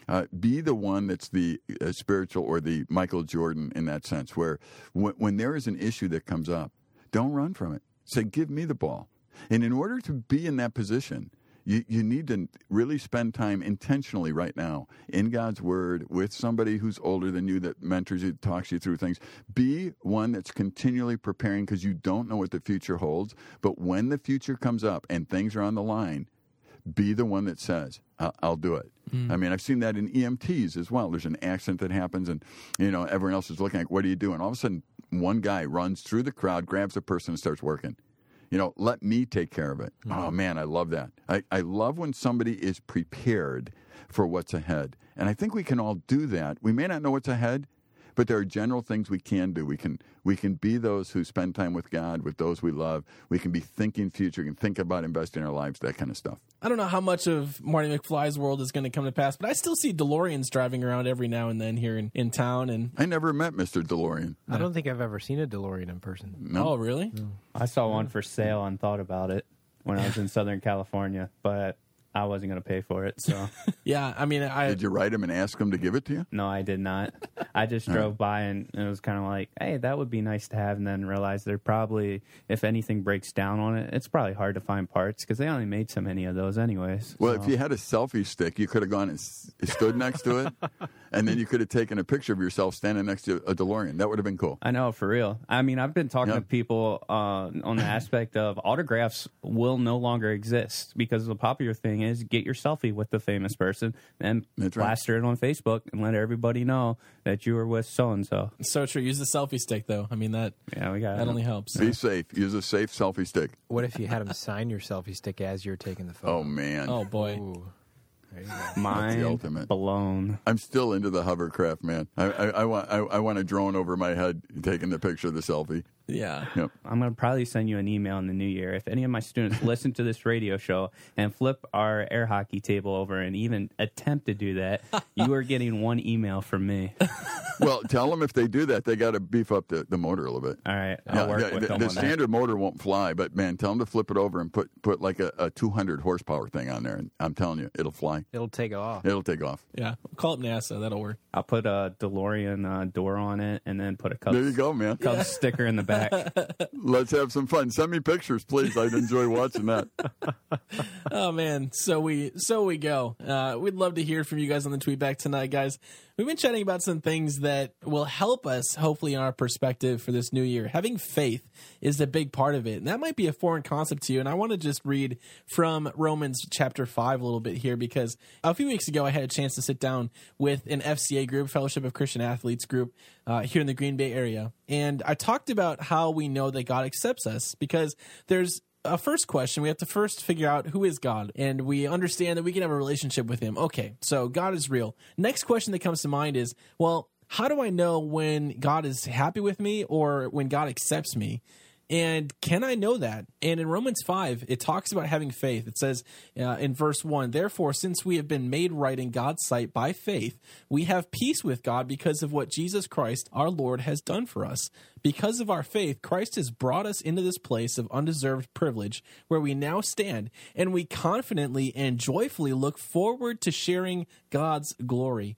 uh, be the one that's the uh, spiritual or the Michael Jordan in that sense, where when, when there is an issue that comes up, don't run from it. Say, give me the ball. And in order to be in that position, you, you need to really spend time intentionally right now in God's Word with somebody who's older than you that mentors you, talks you through things. Be one that's continually preparing because you don't know what the future holds. But when the future comes up and things are on the line, be the one that says, I'll, I'll do it. Mm. I mean, I've seen that in EMTs as well. There's an accident that happens, and you know everyone else is looking like, "What are you doing?" All of a sudden, one guy runs through the crowd, grabs a person, and starts working. You know, let me take care of it. Mm. Oh man, I love that. I, I love when somebody is prepared for what's ahead, and I think we can all do that. We may not know what's ahead, but there are general things we can do. We can we can be those who spend time with God, with those we love. We can be thinking future. We can think about investing our lives, that kind of stuff. I don't know how much of Marty McFly's world is going to come to pass, but I still see DeLoreans driving around every now and then here in, in town. And I never met Mr. DeLorean. I don't think I've ever seen a DeLorean in person. No. oh, really? I saw one for sale and thought about it when I was in Southern California, but I wasn't going to pay for it. So Yeah, I mean, I Did you write him and ask him to give it to you? no, I did not. I just drove by and it was kind of like, hey, that would be nice to have, and then realized they're probably, if anything breaks down on it, it's probably hard to find parts because they only made so many of those, anyways. Well, So- if you had a selfie stick, you could have gone and s- stood next to it, and then you could have taken a picture of yourself standing next to a DeLorean. That would have been cool. I know for real. I mean, I've been talking Yeah. to people uh, on the aspect of autographs will no longer exist because the popular thing is get your selfie with the famous person and That's right. plaster it on Facebook and let everybody know that you were with so and so. so true. Use the selfie stick though. I mean that Yeah, we got that only helps. Be safe. Use a safe selfie stick. What if you had him sign your selfie stick as you're taking the photo? Oh man, Oh boy. Ooh. There you mind ultimate. blown. I'm still into the hovercraft, man. I, I, I want I, I want a drone over my head taking the picture of the selfie. Yeah. Yep. I'm going to probably send you an email in the new year. If any of my students listen to this radio show and flip our air hockey table over and even attempt to do that, you are getting one email from me. Well, tell them if they do that, they got to beef up the, the motor a little bit. All right, I'll Yeah, work yeah, with the, them the on that. standard motor won't fly, but man, tell them to flip it over and put put like a, a 200 horsepower thing on there, and I'm telling you, it'll fly. It'll take off. It'll take off. Yeah. Call up NASA. That'll work. I'll put a DeLorean uh, door on it and then put a Cubs, There you go, man. Cubs sticker in the back. Let's have some fun. Send me pictures, please. I'd enjoy watching that. Oh man, so we so we go. Uh, we'd love to hear from you guys on the tweet back tonight, guys. We've been chatting about some things that will help us, hopefully, in our perspective for this new year. Having faith is a big part of it, and that might be a foreign concept to you. And I want to just read from Romans chapter five a little bit here because a few weeks ago I had a chance to sit down with an FCA group, Fellowship of Christian Athletes group, uh, here in the Green Bay area, and I talked about how we know that God accepts us because there's a first question, we have to first figure out who is God, and we understand that we can have a relationship with Him. Okay, so God is real. Next question that comes to mind is, well, how do I know when God is happy with me or when God accepts me? And can I know that? And in Romans 5, it talks about having faith. It says uh, in verse 1 Therefore, since we have been made right in God's sight by faith, we have peace with God because of what Jesus Christ, our Lord, has done for us. Because of our faith, Christ has brought us into this place of undeserved privilege where we now stand, and we confidently and joyfully look forward to sharing God's glory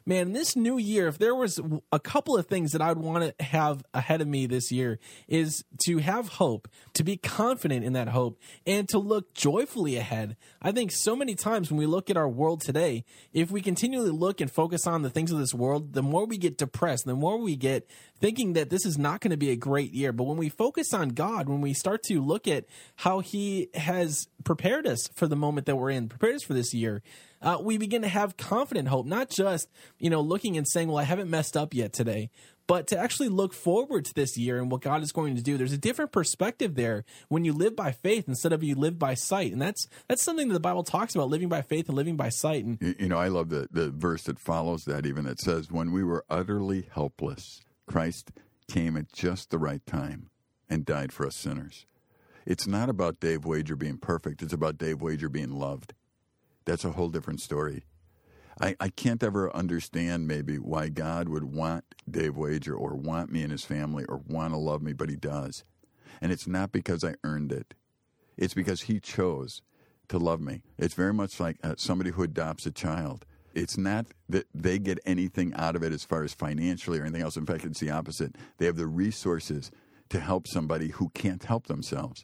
man, this new year, if there was a couple of things that I'd want to have ahead of me this year, is to have hope, to be confident in that hope, and to look joyfully ahead. I think so many times when we look at our world today, if we continually look and focus on the things of this world, the more we get depressed, the more we get thinking that this is not going to be a great year. But when we focus on God, when we start to look at how He has prepared us for the moment that we're in, prepared us for this year, uh, we begin to have confident hope, not just, you know, looking and saying, well, I haven't messed up yet today, but to actually look forward to this year and what God is going to do. There's a different perspective there when you live by faith instead of you live by sight. And that's that's something that the Bible talks about, living by faith and living by sight. And You, know, I love the, the verse that follows that, even that says, When we were utterly helpless, Christ came at just the right time and died for us sinners. It's not about Dave Wager being perfect, it's about Dave Wager being loved. That's a whole different story. I, I can't ever understand maybe why God would want Dave Wager or want me and his family or want to love me, but he does. And it's not because I earned it. It's because he chose to love me. It's very much like uh, somebody who adopts a child. It's not that they get anything out of it as far as financially or anything else. In fact, it's the opposite. They have the resources to help somebody who can't help themselves.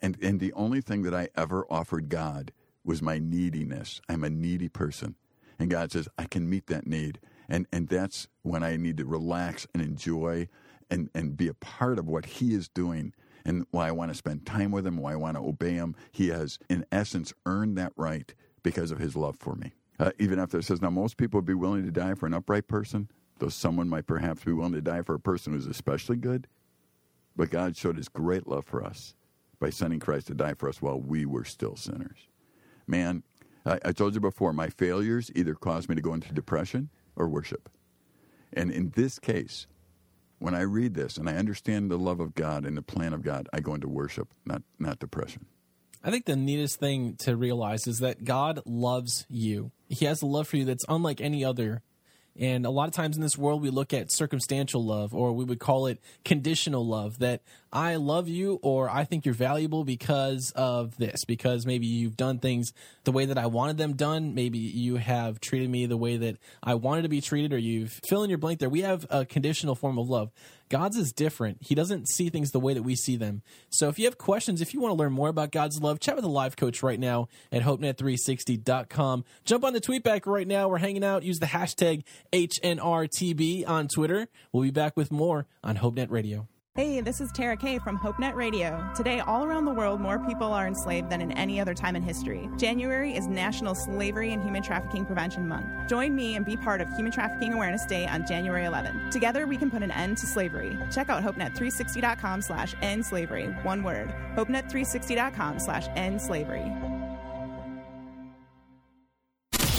And, and the only thing that I ever offered God was my neediness. I'm a needy person. And God says, I can meet that need. And, and that's when I need to relax and enjoy and, and be a part of what He is doing and why I want to spend time with Him, why I want to obey Him. He has, in essence, earned that right because of His love for me. Uh, even after it says, now most people would be willing to die for an upright person, though someone might perhaps be willing to die for a person who's especially good. But God showed His great love for us by sending Christ to die for us while we were still sinners. Man, I, I told you before, my failures either caused me to go into depression or worship. And in this case, when I read this and I understand the love of God and the plan of God, I go into worship, not, not depression. I think the neatest thing to realize is that God loves you. He has a love for you that's unlike any other and a lot of times in this world, we look at circumstantial love, or we would call it conditional love that I love you, or I think you're valuable because of this, because maybe you've done things the way that I wanted them done. Maybe you have treated me the way that I wanted to be treated, or you've fill in your blank there. We have a conditional form of love. God's is different. He doesn't see things the way that we see them. So if you have questions, if you want to learn more about God's love, chat with a live coach right now at hopenet360.com. Jump on the tweetback right now. We're hanging out. Use the hashtag HNRTB on Twitter. We'll be back with more on HopeNet Radio. Hey, this is Tara Kay from HopeNet Radio. Today, all around the world, more people are enslaved than in any other time in history. January is National Slavery and Human Trafficking Prevention Month. Join me and be part of Human Trafficking Awareness Day on January 11th. Together, we can put an end to slavery. Check out HopeNet360.com slash end slavery. One word. HopeNet360.com slash end slavery.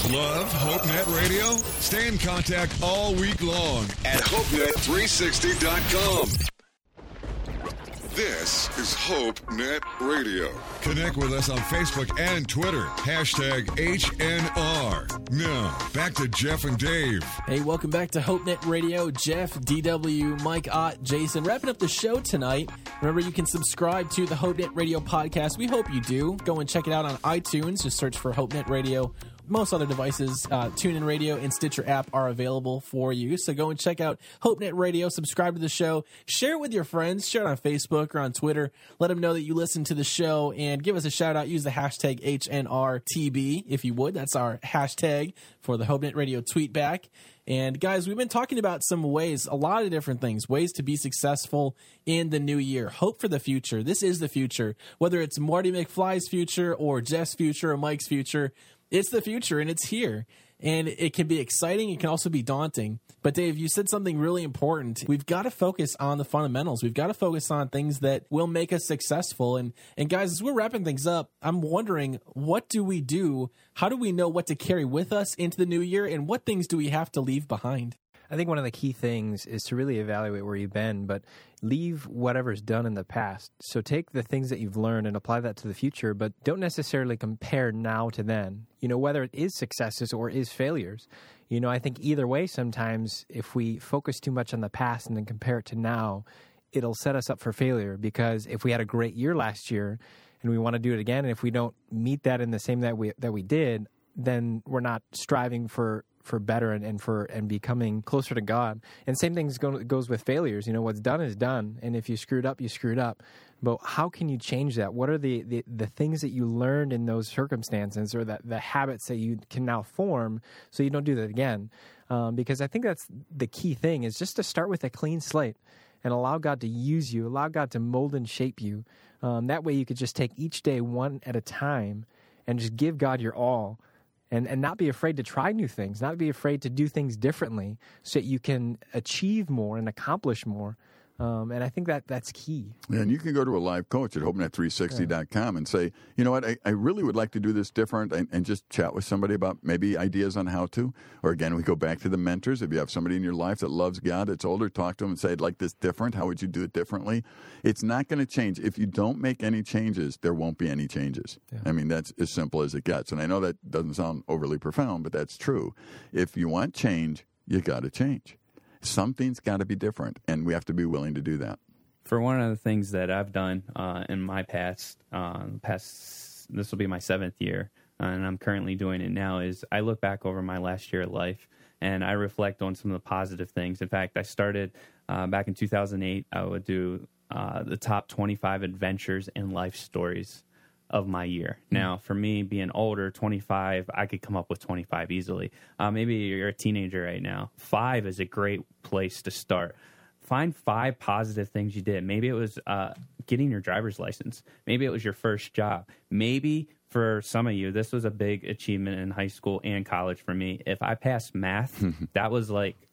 Love HopeNet Radio? Stay in contact all week long at HopeNet360.com. This is HopeNet Radio. Connect with us on Facebook and Twitter. Hashtag HNR. Now, back to Jeff and Dave. Hey, welcome back to HopeNet Radio. Jeff, DW, Mike Ott, Jason. Wrapping up the show tonight. Remember, you can subscribe to the HopeNet Radio podcast. We hope you do. Go and check it out on iTunes. Just search for HopeNet Radio most other devices, uh, TuneIn Radio and Stitcher app are available for you. So go and check out HopeNet Radio, subscribe to the show, share it with your friends, share it on Facebook or on Twitter. Let them know that you listen to the show and give us a shout out. Use the hashtag HNRTB if you would. That's our hashtag for the HopeNet Radio tweet back. And guys, we've been talking about some ways, a lot of different things, ways to be successful in the new year. Hope for the future. This is the future. Whether it's Marty McFly's future or Jeff's future or Mike's future, it's the future and it's here. And it can be exciting. It can also be daunting. But Dave, you said something really important. We've got to focus on the fundamentals. We've got to focus on things that will make us successful. And and guys, as we're wrapping things up, I'm wondering what do we do? How do we know what to carry with us into the new year? And what things do we have to leave behind? I think one of the key things is to really evaluate where you've been, but leave whatever's done in the past. So take the things that you've learned and apply that to the future, but don't necessarily compare now to then. You know, whether it is successes or is failures. You know, I think either way, sometimes if we focus too much on the past and then compare it to now, it'll set us up for failure because if we had a great year last year and we want to do it again, and if we don't meet that in the same that we that we did, then we're not striving for for better and, and for and becoming closer to God. And same thing go, goes with failures. You know, what's done is done, and if you screwed up, you screwed up. But how can you change that? What are the, the, the things that you learned in those circumstances, or that the habits that you can now form, so you don't do that again? Um, because I think that's the key thing is just to start with a clean slate and allow God to use you, allow God to mold and shape you. Um, that way, you could just take each day one at a time and just give God your all and, and not be afraid to try new things, not be afraid to do things differently so that you can achieve more and accomplish more. Um, and I think that that's key. Yeah, and you can go to a live coach at hopenet360.com and say, you know what, I, I really would like to do this different and, and just chat with somebody about maybe ideas on how to. Or again, we go back to the mentors. If you have somebody in your life that loves God, that's older, talk to them and say, I'd like this different. How would you do it differently? It's not going to change. If you don't make any changes, there won't be any changes. Yeah. I mean, that's as simple as it gets. And I know that doesn't sound overly profound, but that's true. If you want change, you got to change something's got to be different, and we have to be willing to do that. For one of the things that I've done uh, in my past, uh, past this will be my seventh year, uh, and I'm currently doing it now. Is I look back over my last year of life and I reflect on some of the positive things. In fact, I started uh, back in 2008. I would do uh, the top 25 adventures and life stories of my year. Mm-hmm. Now, for me, being older, 25, I could come up with 25 easily. Uh, maybe you're a teenager right now. Five is a great place to start. Find five positive things you did. Maybe it was uh, getting your driver's license. Maybe it was your first job. Maybe for some of you, this was a big achievement in high school and college for me. If I passed math, that was like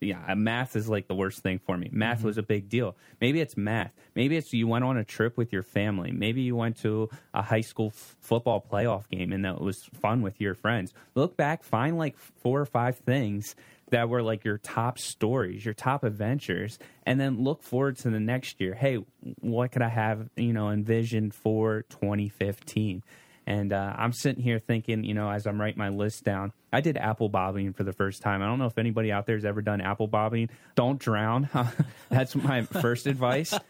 yeah, math is like the worst thing for me. Math mm-hmm. was a big deal. Maybe it's math. Maybe it's you went on a trip with your family. Maybe you went to a high school f- football playoff game and that was fun with your friends. Look back, find like four or five things that were like your top stories, your top adventures, and then look forward to the next year. Hey, what could I have, you know, envisioned for 2015? And uh, I'm sitting here thinking, you know, as I'm writing my list down, I did apple bobbing for the first time. I don't know if anybody out there has ever done apple bobbing. Don't drown. That's my first advice. Uh,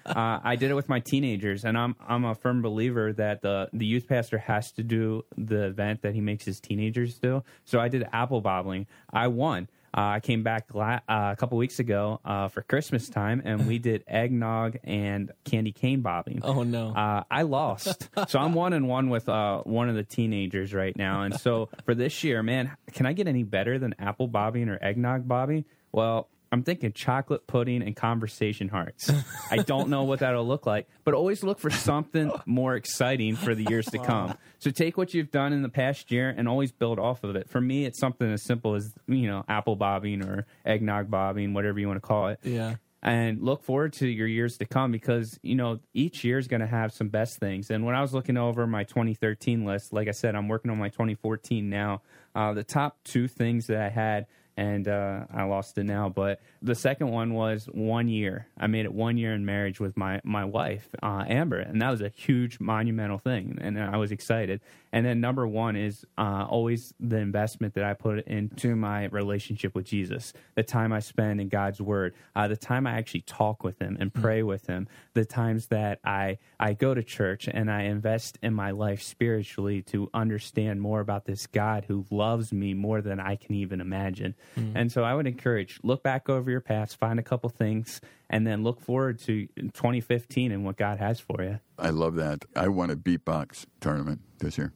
I did it with my teenagers, and I'm I'm a firm believer that the the youth pastor has to do the event that he makes his teenagers do. So I did apple bobbing. I won. Uh, I came back la- uh, a couple weeks ago uh, for Christmas time, and we did eggnog and candy cane bobbing. Oh no! Uh, I lost, so I'm one and one with uh, one of the teenagers right now. And so for this year, man, can I get any better than apple bobbing or eggnog bobbing? Well, I'm thinking chocolate pudding and conversation hearts. I don't know what that'll look like, but always look for something more exciting for the years to come. So take what you've done in the past year and always build off of it. For me, it's something as simple as, you know, apple bobbing or eggnog bobbing, whatever you want to call it. Yeah and look forward to your years to come because you know each year is going to have some best things and when i was looking over my 2013 list like i said i'm working on my 2014 now uh, the top two things that i had and uh, I lost it now. But the second one was one year. I made it one year in marriage with my my wife uh, Amber, and that was a huge monumental thing, and I was excited. And then number one is uh, always the investment that I put into my relationship with Jesus, the time I spend in God's Word, uh, the time I actually talk with Him and mm. pray with Him, the times that I I go to church and I invest in my life spiritually to understand more about this God who loves me more than I can even imagine. Mm. And so I would encourage look back over your past, find a couple things, and then look forward to 2015 and what God has for you. I love that. I won a beatbox tournament this year.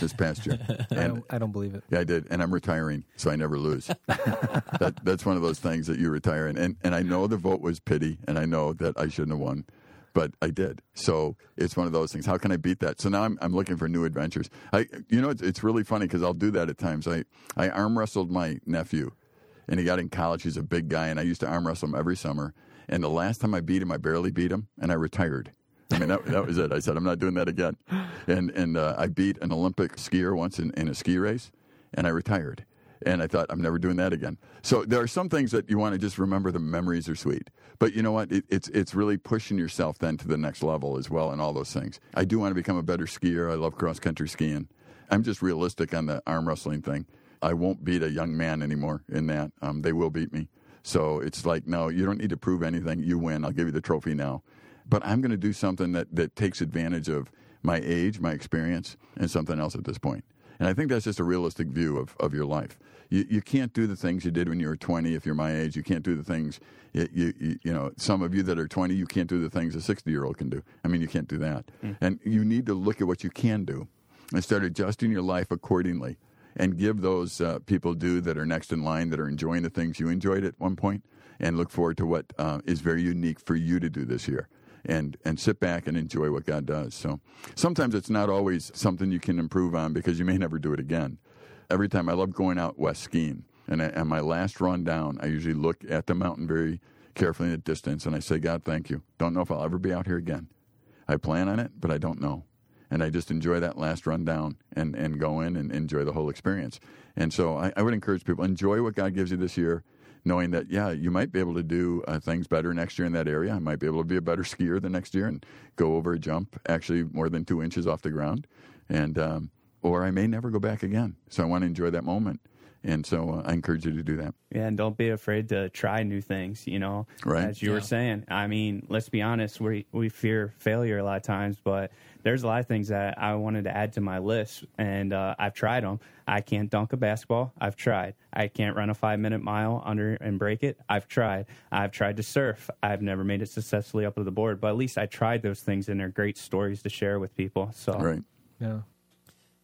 This past year, and I don't, I don't, believe it. Yeah, I did, and I'm retiring, so I never lose. that, that's one of those things that you retire in, and and I know the vote was pity, and I know that I shouldn't have won, but I did. So it's one of those things. How can I beat that? So now I'm, I'm looking for new adventures. I, you know, it's, it's really funny because I'll do that at times. I, I arm wrestled my nephew, and he got in college. He's a big guy, and I used to arm wrestle him every summer. And the last time I beat him, I barely beat him, and I retired. I mean, that, that was it. I said, I'm not doing that again. And and uh, I beat an Olympic skier once in, in a ski race, and I retired. And I thought, I'm never doing that again. So there are some things that you want to just remember the memories are sweet. But you know what? It, it's, it's really pushing yourself then to the next level as well and all those things. I do want to become a better skier. I love cross country skiing. I'm just realistic on the arm wrestling thing. I won't beat a young man anymore in that. Um, they will beat me. So it's like, no, you don't need to prove anything. You win. I'll give you the trophy now. But I'm going to do something that, that takes advantage of my age, my experience, and something else at this point. And I think that's just a realistic view of, of your life. You, you can't do the things you did when you were 20 if you're my age. You can't do the things, you, you, you know, some of you that are 20, you can't do the things a 60 year old can do. I mean, you can't do that. Mm. And you need to look at what you can do and start adjusting your life accordingly and give those uh, people due that are next in line that are enjoying the things you enjoyed at one point and look forward to what uh, is very unique for you to do this year and and sit back and enjoy what God does. So sometimes it's not always something you can improve on because you may never do it again. Every time I love going out west skiing, and on my last run down, I usually look at the mountain very carefully in the distance, and I say, God, thank you. Don't know if I'll ever be out here again. I plan on it, but I don't know. And I just enjoy that last run down and, and go in and enjoy the whole experience. And so I, I would encourage people enjoy what God gives you this year, knowing that yeah, you might be able to do uh, things better next year in that area. I might be able to be a better skier the next year and go over a jump actually more than two inches off the ground, and um, or I may never go back again. So I want to enjoy that moment. And so uh, I encourage you to do that. Yeah, and don't be afraid to try new things. You know, Right. As you Yeah. were saying, I mean, let's be honest. We we fear failure a lot of times, but there's a lot of things that I wanted to add to my list, and uh, I've tried them. I can't dunk a basketball. I've tried. I can't run a five minute mile under and break it. I've tried. I've tried to surf. I've never made it successfully up to the board, but at least I tried those things, and they're great stories to share with people. So right. Yeah.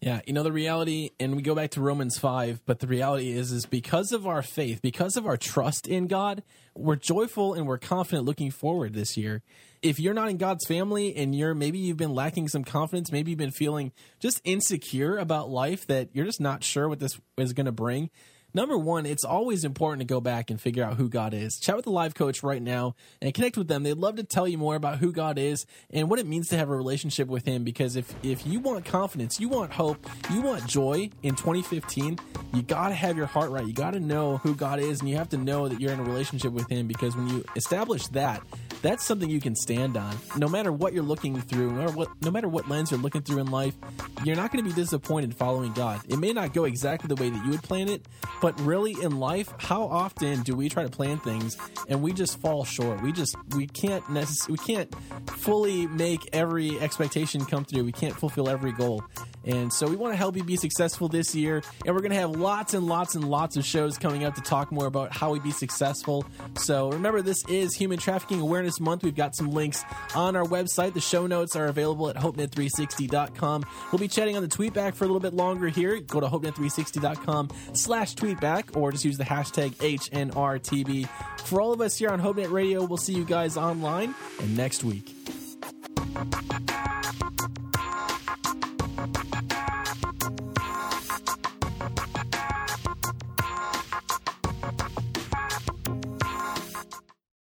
Yeah, you know the reality, and we go back to Romans five. But the reality is, is because of our faith, because of our trust in God, we're joyful and we're confident looking forward this year. If you're not in God's family and you're maybe you've been lacking some confidence, maybe you've been feeling just insecure about life that you're just not sure what this is going to bring. Number one, it's always important to go back and figure out who God is. Chat with the live coach right now and connect with them. They'd love to tell you more about who God is and what it means to have a relationship with Him. Because if if you want confidence, you want hope, you want joy in 2015, you got to have your heart right. You got to know who God is, and you have to know that you're in a relationship with Him. Because when you establish that, that's something you can stand on. No matter what you're looking through, no matter what, no matter what lens you're looking through in life, you're not going to be disappointed following God. It may not go exactly the way that you would plan it, but really in life, how often do we try to plan things and we just fall short? We just we can't necess- we can't fully make every expectation come through. We can't fulfill every goal. And so we want to help you be successful this year. And we're going to have lots and lots and lots of shows coming up to talk more about how we be successful. So remember, this is Human Trafficking Awareness Month. We've got some links on our website. The show notes are available at hopenet360.com. We'll be chatting on the tweetback for a little bit longer here. Go to hopenet360.com slash tweetback or just use the hashtag HNRTB. For all of us here on HopeNet Radio, we'll see you guys online and next week.